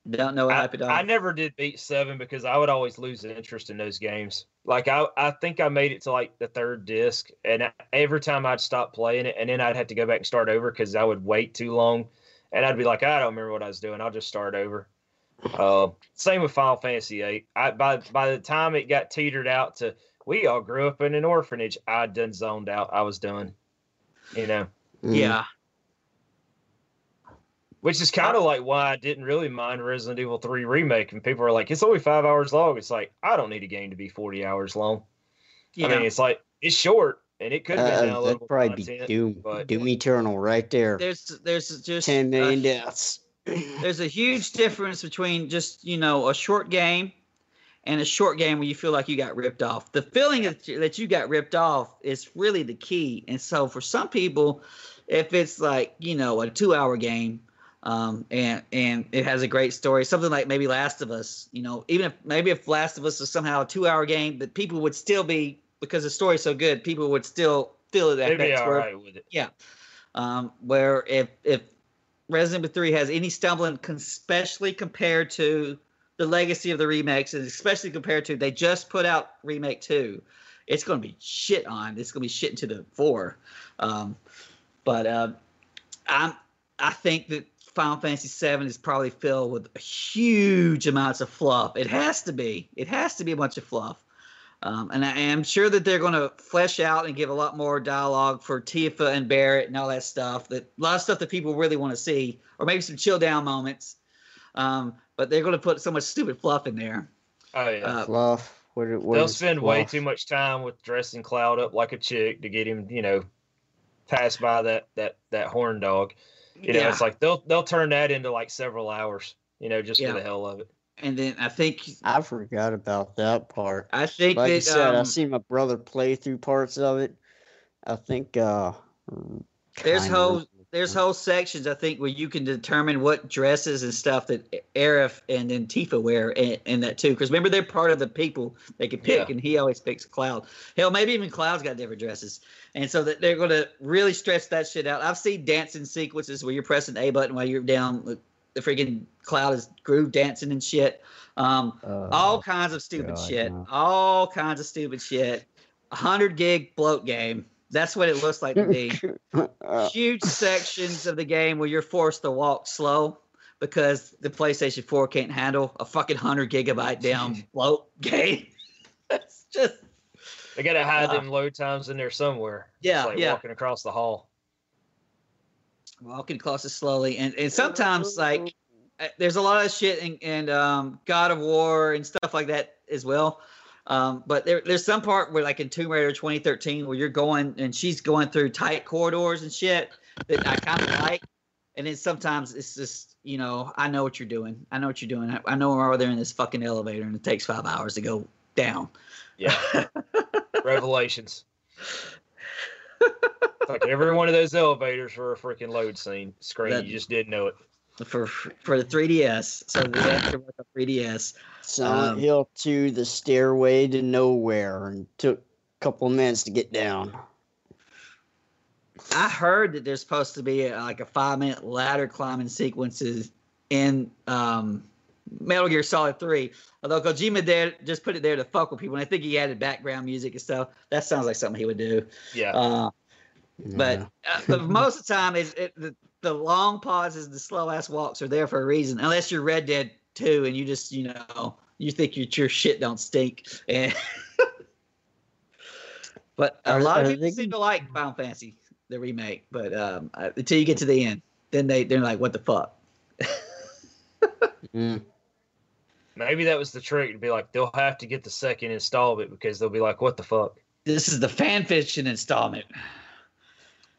[SPEAKER 3] don't know what
[SPEAKER 1] I,
[SPEAKER 3] hype at all.
[SPEAKER 1] I never did beat seven because I would always lose interest in those games. Like I, I think I made it to like the third disc, and I- every time I'd stop playing it, and then I'd have to go back and start over because I would wait too long, and I'd be like, I don't remember what I was doing. I'll just start over. Uh, same with Final Fantasy VIII. I by by the time it got teetered out to we all grew up in an orphanage, I'd done zoned out. I was done. You know,
[SPEAKER 2] Mm.
[SPEAKER 3] yeah,
[SPEAKER 1] which is kind of like why I didn't really mind Resident Evil 3 remake. And people are like, it's only five hours long. It's like, I don't need a game to be 40 hours long.
[SPEAKER 3] yeah.
[SPEAKER 1] I mean, it's like, it's short and it could have been
[SPEAKER 2] Uh,
[SPEAKER 1] downloadable
[SPEAKER 2] that'd probably be Doom.
[SPEAKER 1] but-
[SPEAKER 2] Doom Eternal right there.
[SPEAKER 3] there's, there's just
[SPEAKER 2] 10 million
[SPEAKER 3] a
[SPEAKER 2] deaths.
[SPEAKER 3] there's a huge difference between just you know a short game and a short game where you feel like you got ripped off the feeling that you, that you got ripped off is really the key and so for some people if it's like you know a two hour game um, and and it has a great story something like maybe last of us you know even if maybe if last of us is somehow a two hour game but people would still be because the story's so good people would still feel that
[SPEAKER 1] They'd be all right with it. Yeah.
[SPEAKER 3] Um, where if if Resident Evil 3 has any stumbling, especially compared to the legacy of the remakes, and especially compared to they just put out remake two, it's going to be shit on. It's going to be shit into the four. Um, but uh, I'm I think that Final Fantasy VII is probably filled with huge amounts of fluff. It has to be. It has to be a bunch of fluff. Um, and I am sure that they're going to flesh out and give a lot more dialogue for Tifa and Barret and all that stuff. That a lot of stuff that people really want to see, or maybe some chill down moments. Um, but they're going to put so much stupid fluff in there.
[SPEAKER 1] Oh yeah.
[SPEAKER 3] Uh,
[SPEAKER 2] Fluff. What, what
[SPEAKER 1] They'll
[SPEAKER 2] is
[SPEAKER 1] spend way too much time with dressing Cloud up like a chick to get him, you know, pass by that that that horn dog. You know,
[SPEAKER 3] Yeah.
[SPEAKER 1] it's like they'll they'll turn that into like several hours, you know, just
[SPEAKER 3] Yeah.
[SPEAKER 1] for the hell of it.
[SPEAKER 3] And then I think
[SPEAKER 2] I forgot about that part.
[SPEAKER 3] I think
[SPEAKER 2] Like
[SPEAKER 3] that
[SPEAKER 2] I said, I
[SPEAKER 3] um,
[SPEAKER 2] seen my brother play through parts of it. I think uh
[SPEAKER 3] There's
[SPEAKER 2] kinda
[SPEAKER 3] whole
[SPEAKER 2] remember.
[SPEAKER 3] There's whole sections I think where you can determine what dresses and stuff that Aerith and then Tifa wear in, in that too. Because remember they're part of the people they can pick,
[SPEAKER 1] Yeah.
[SPEAKER 3] and he always picks Cloud. Hell, maybe even Cloud's got different dresses, and so that they're going to really stretch that shit out. I've seen dancing sequences where you're pressing A button while you're down. The, the freaking Cloud is groove dancing and shit. Um,
[SPEAKER 2] Uh,
[SPEAKER 3] all kinds of stupid
[SPEAKER 2] God,
[SPEAKER 3] shit.
[SPEAKER 2] no.
[SPEAKER 3] All kinds of stupid shit. A hundred gig bloat game. That's what it looks like to me <laughs> huge sections of the game where you're forced to walk slow because the PlayStation 4 can't handle a fucking 100 gigabyte damn <laughs> bloat game. <laughs> It's just
[SPEAKER 1] They gotta hide
[SPEAKER 3] Uh,
[SPEAKER 1] them load times in there somewhere.
[SPEAKER 3] Yeah,
[SPEAKER 1] It's like
[SPEAKER 3] yeah.
[SPEAKER 1] walking across the hall.
[SPEAKER 3] walking across it slowly. And, and sometimes, like, uh, there's a lot of shit in, in um, God of War and stuff like that as well. Um, but there, there's some part where, like in Tomb Raider 2013, where you're going and she's going through tight corridors and shit that I kind of like. And then sometimes it's just, you know, I know what you're doing. I know what you're doing. I, I know we're over there in this fucking elevator and it takes five hours to go down.
[SPEAKER 1] Yeah. <laughs> Revelations. Like every one of those elevators for a freaking load scene screen.
[SPEAKER 3] That-
[SPEAKER 1] you just didn't know it.
[SPEAKER 3] For for the 3DS, so the afterwork of 3DS.
[SPEAKER 2] Silent
[SPEAKER 3] Um,
[SPEAKER 2] Hill 2, The Stairway to Nowhere, and took a couple minutes to get down.
[SPEAKER 3] I heard that there's supposed to be a, like a five minute ladder climbing sequences in um, Metal Gear Solid 3. Although Kojima did just put it there to fuck with people, and I think he added background music and stuff. That sounds like something he would do.
[SPEAKER 1] Yeah.
[SPEAKER 3] Uh, but, uh, but most of the time, is it, the, the long pauses, the slow ass walks are there for a reason. Unless you're Red Dead 2 and you just, you know, you think your, your shit don't stink. And <laughs> but a
[SPEAKER 2] Are-
[SPEAKER 3] lot of people
[SPEAKER 2] they
[SPEAKER 3] seem to like Final Fantasy, the remake. But um, uh, until you get to the end, then they they're like, what the fuck? <laughs>
[SPEAKER 2] Mm.
[SPEAKER 1] Maybe that was the trick to be like they'll have to get the second installment because they'll be like, "What the fuck?"
[SPEAKER 3] This is the fan fiction installment.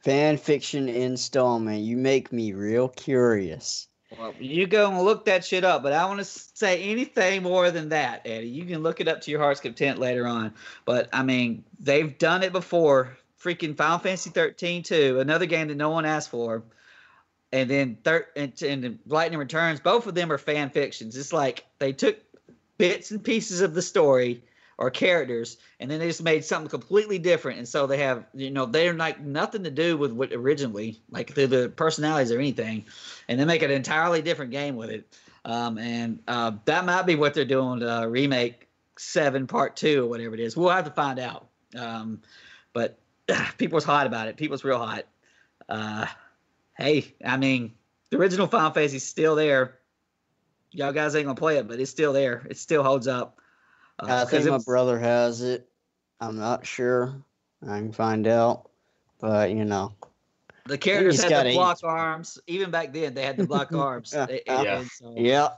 [SPEAKER 2] Fan fiction installment. You make me real curious.
[SPEAKER 3] Well, you go and look that shit up, but I want to say anything more than that, Eddy. You can look it up to your heart's content later on. But I mean, they've done it before. Freaking Final Fantasy 13 too, another game that no one asked for. And then thir- and, and Lightning Returns, both of them are fan fictions. It's like they took bits and pieces of the story or characters, and then they just made something completely different. And so they have, you know, they're like nothing to do with what originally, like the, the personalities or anything, and they make an entirely different game with it. Um, and uh, that might be what they're doing to uh, remake seven part two or whatever it is. We'll have to find out. Um, but <sighs> people's hot about it. People's real hot. Uh, hey, I mean, the original Final is still there. Y'all guys ain't gonna play it, but it's still there. It still holds up. Uh,
[SPEAKER 2] I
[SPEAKER 3] 'cause
[SPEAKER 2] think my brother has it. I'm not sure. I can find out. But, you know.
[SPEAKER 3] The characters
[SPEAKER 2] He's
[SPEAKER 3] had the
[SPEAKER 2] eight.
[SPEAKER 3] block arms. Even back then, they had the block <laughs> arms.
[SPEAKER 2] Yeah.
[SPEAKER 3] It-
[SPEAKER 1] Yeah.
[SPEAKER 3] and so-
[SPEAKER 2] Yeah.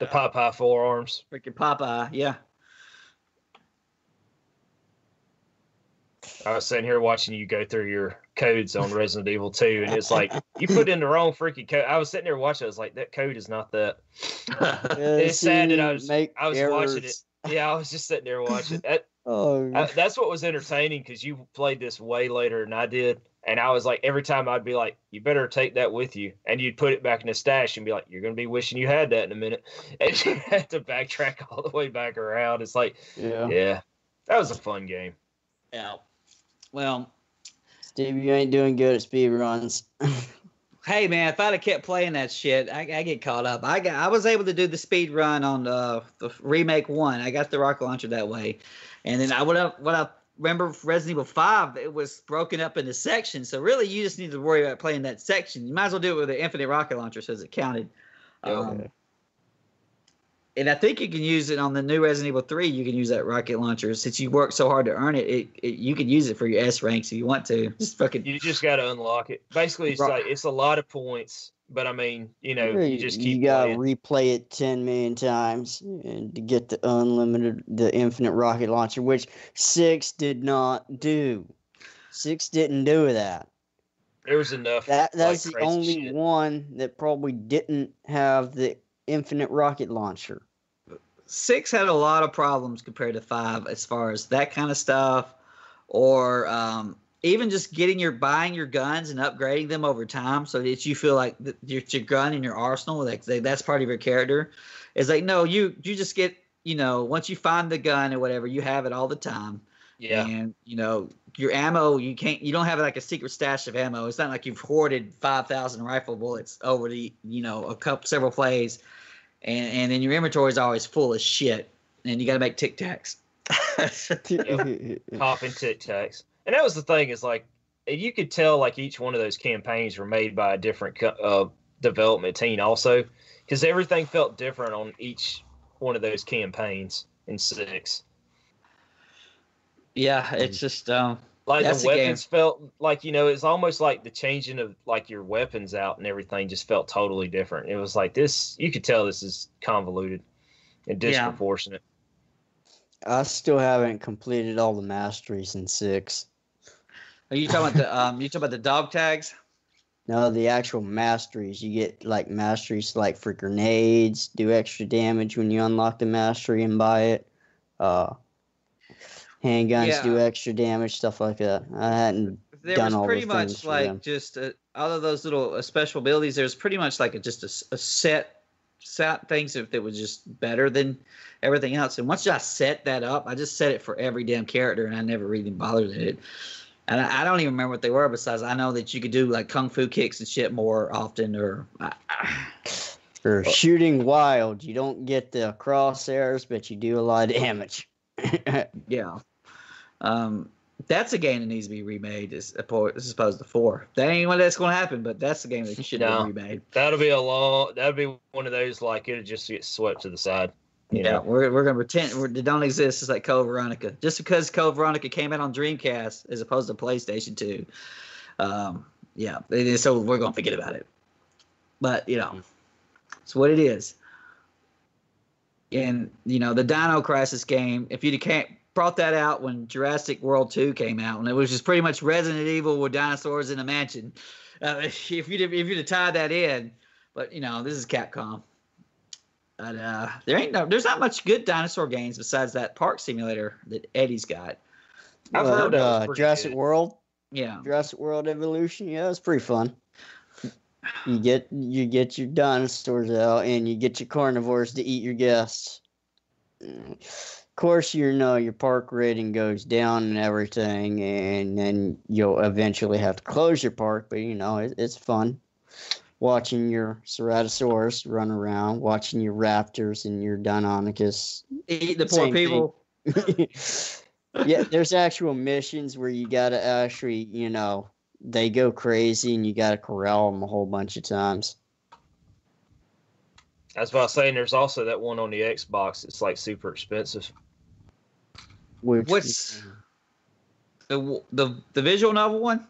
[SPEAKER 1] The Popeye forearms.
[SPEAKER 3] Freaking Popeye, yeah.
[SPEAKER 1] I was sitting here watching you go through your codes on Resident Evil 2, and it's like you put in the wrong freaking code. I was sitting there watching. I was like, that code is not that. <laughs> It's sad that I was-
[SPEAKER 2] Make
[SPEAKER 1] I was watching it. Yeah, I was just sitting there watching. That, <laughs>
[SPEAKER 2] Oh,
[SPEAKER 1] I, that's what was entertaining because you played this way later than I did, and I was like, every time I'd be like, "You better take that with you," and you'd put it back in the stash and be like, "You're gonna be wishing you had that in a minute," <laughs> and you had to backtrack all the way back around. It's like,
[SPEAKER 2] yeah.
[SPEAKER 1] yeah, that was a fun game.
[SPEAKER 3] Yeah. Well,
[SPEAKER 2] Steve, you ain't doing good at speed runs. <laughs>
[SPEAKER 3] Hey man, if I'd have kept playing that shit, I, I get caught up. I got, I was able to do the speed run on the, the remake one. I got the rocket launcher that way, and then I would have what I remember Resident Evil Five. It was broken up into sections, so really you just need to worry about playing that section. You might as well do it with the infinite rocket launcher, says it counted. Um, and I think you can use it on the new Resident Evil 3. You can use that rocket launcher since you worked so hard to earn it. It, it you can use it for your S ranks if you want to. Just fucking.
[SPEAKER 1] You just got to unlock it. Basically, it's
[SPEAKER 3] Right.
[SPEAKER 1] like it's a lot of points, but I mean, you know, you just keep
[SPEAKER 2] you gotta replay it 10 million times and to get the unlimited the infinite rocket launcher which 6 did not do 6 didn't do that
[SPEAKER 1] There was enough.
[SPEAKER 2] that
[SPEAKER 1] like,
[SPEAKER 2] that's the only
[SPEAKER 1] shit.
[SPEAKER 2] one that probably didn't have the infinite rocket launcher.
[SPEAKER 3] Six had a lot of problems compared to five as far as that kind of stuff or um, even just getting your buying your guns and upgrading them over time so that you feel like th- your, your gun in your arsenal like they, that's part of your character. Is like no you you just get you know once you find the gun or whatever you have it all the time.
[SPEAKER 1] Yeah,
[SPEAKER 3] and you know your ammo you can't you don't have like a secret stash of ammo it's not like you've hoarded 5000 rifle bullets over the you know a couple several plays and and then your inventory is always full of shit and you got to make tic tacs <laughs>
[SPEAKER 1] popping tic tacs, and that was the thing. Is like you could tell like each one of those campaigns were made by a different uh, development team, also, because everything felt different on each one of those campaigns in six.
[SPEAKER 3] Yeah it's just um
[SPEAKER 1] Like the
[SPEAKER 3] a game.
[SPEAKER 1] weapons felt like you know it's almost like the changing of like your weapons out and everything just felt totally different. It was like this. You could tell this is convoluted and
[SPEAKER 3] Yeah.
[SPEAKER 1] disproportionate.
[SPEAKER 2] I still haven't completed all the masteries in 6
[SPEAKER 3] are you talking about the um you talking about the dog tags
[SPEAKER 2] No, the actual masteries. You get like masteries like for grenades, do extra damage when you unlock the mastery and buy it. Uh handguns do extra damage, stuff like that. I hadn't
[SPEAKER 3] there
[SPEAKER 2] done
[SPEAKER 3] was
[SPEAKER 2] all the
[SPEAKER 3] pretty much like just uh out of those little uh, special abilities there's pretty much like a, just a set set things if that was just better than everything else. And once i set that up i just set it for every damn character and i never really bothered it. And I, I don't even remember what they were besides i know that you could do like kung fu kicks and shit more often or I,
[SPEAKER 2] For shooting wild, you don't get the crosshairs, but you do a lot of damage. <laughs>
[SPEAKER 3] yeah um that's a game that needs to be remade as opposed to four. That ain't what that's going to happen, but that's the game that should
[SPEAKER 1] No.
[SPEAKER 3] be remade.
[SPEAKER 1] That'll be a long. That'll be one of those like it'll just get swept to the side. You
[SPEAKER 3] Yeah,
[SPEAKER 1] know?
[SPEAKER 3] we're, we're gonna pretend we're, they don't exist. It's like Code Veronica. Just because Code Veronica came out on Dreamcast as opposed to PlayStation Two, um, yeah, so we're gonna forget about it. But you know, it's what it is. And you know, the Dino Crisis game. If you'd have ca- brought that out when Jurassic World Two came out, and it was just pretty much Resident Evil with dinosaurs in a mansion, uh, <laughs> if you'd have, if you'd have tied that in, but you know, this is Capcom. But uh, there ain't no, there's not much good dinosaur games besides that park simulator that Eddy's got.
[SPEAKER 1] I've
[SPEAKER 2] Well,
[SPEAKER 1] heard
[SPEAKER 2] uh, Jurassic
[SPEAKER 1] good.
[SPEAKER 2] World.
[SPEAKER 3] Yeah,
[SPEAKER 2] Jurassic World Evolution, yeah, it's pretty fun. You get you get your dinosaurs out and you get your carnivores to eat your guests. Mm. Of course, you know your park rating goes down and everything, and then you'll eventually have to close your park. But you know it, it's fun watching your Ceratosaurus run around, watching your raptors and your Deinonychus
[SPEAKER 3] eat the poor people. <laughs>
[SPEAKER 2] yeah, there's actual missions where you gotta actually, you know, they go crazy and you gotta corral them a whole bunch of times.
[SPEAKER 1] I was about to say, there's also that one on the Xbox. It's like super expensive.
[SPEAKER 2] Which,
[SPEAKER 3] What's the the the visual novel one?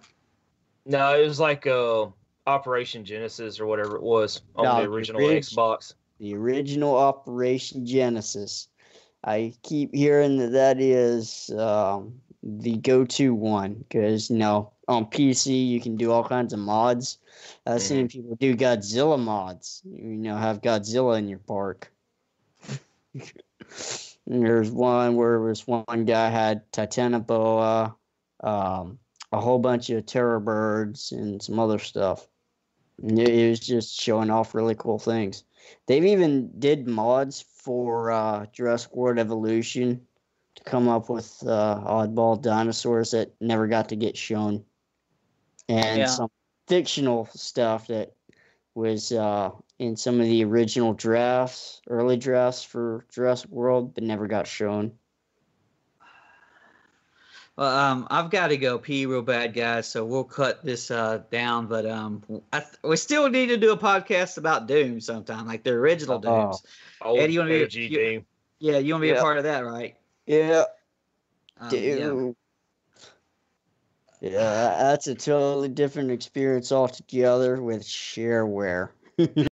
[SPEAKER 1] No, it was like uh, Operation Genesis or whatever it was on
[SPEAKER 2] No,
[SPEAKER 1] the
[SPEAKER 2] the
[SPEAKER 1] original
[SPEAKER 2] orig-
[SPEAKER 1] Xbox.
[SPEAKER 2] the original Operation Genesis? I keep hearing that that is um, the go-to one because you know on PC you can do all kinds of mods. I've seen people do Godzilla mods. You know, have Godzilla in your park. <laughs> And There's one where it was one guy had Titanoboa, um, a whole bunch of terror birds, and some other stuff. And it, it was just showing off really cool things. They've even did mods for uh, Jurassic World Evolution to come up with uh, oddball dinosaurs that never got to get shown, and
[SPEAKER 3] Yeah.
[SPEAKER 2] some fictional stuff that was uh, in some of the original drafts, early drafts for Jurassic World, but never got shown.
[SPEAKER 3] Well, um, I've got to go pee real bad, guys. So we'll cut this uh, down. But um, I th- we still need to do a podcast about Doom sometime, like the original
[SPEAKER 2] Oh.
[SPEAKER 3] Dooms.
[SPEAKER 1] Old
[SPEAKER 3] Eddy, you wanna be-
[SPEAKER 1] OG
[SPEAKER 3] you-
[SPEAKER 1] Doom.
[SPEAKER 3] Yeah, you want to be
[SPEAKER 2] Yeah.
[SPEAKER 3] a part of that, right?
[SPEAKER 2] Yeah,
[SPEAKER 3] Um, yeah.
[SPEAKER 2] Yeah, that's a totally different experience altogether with shareware. <laughs>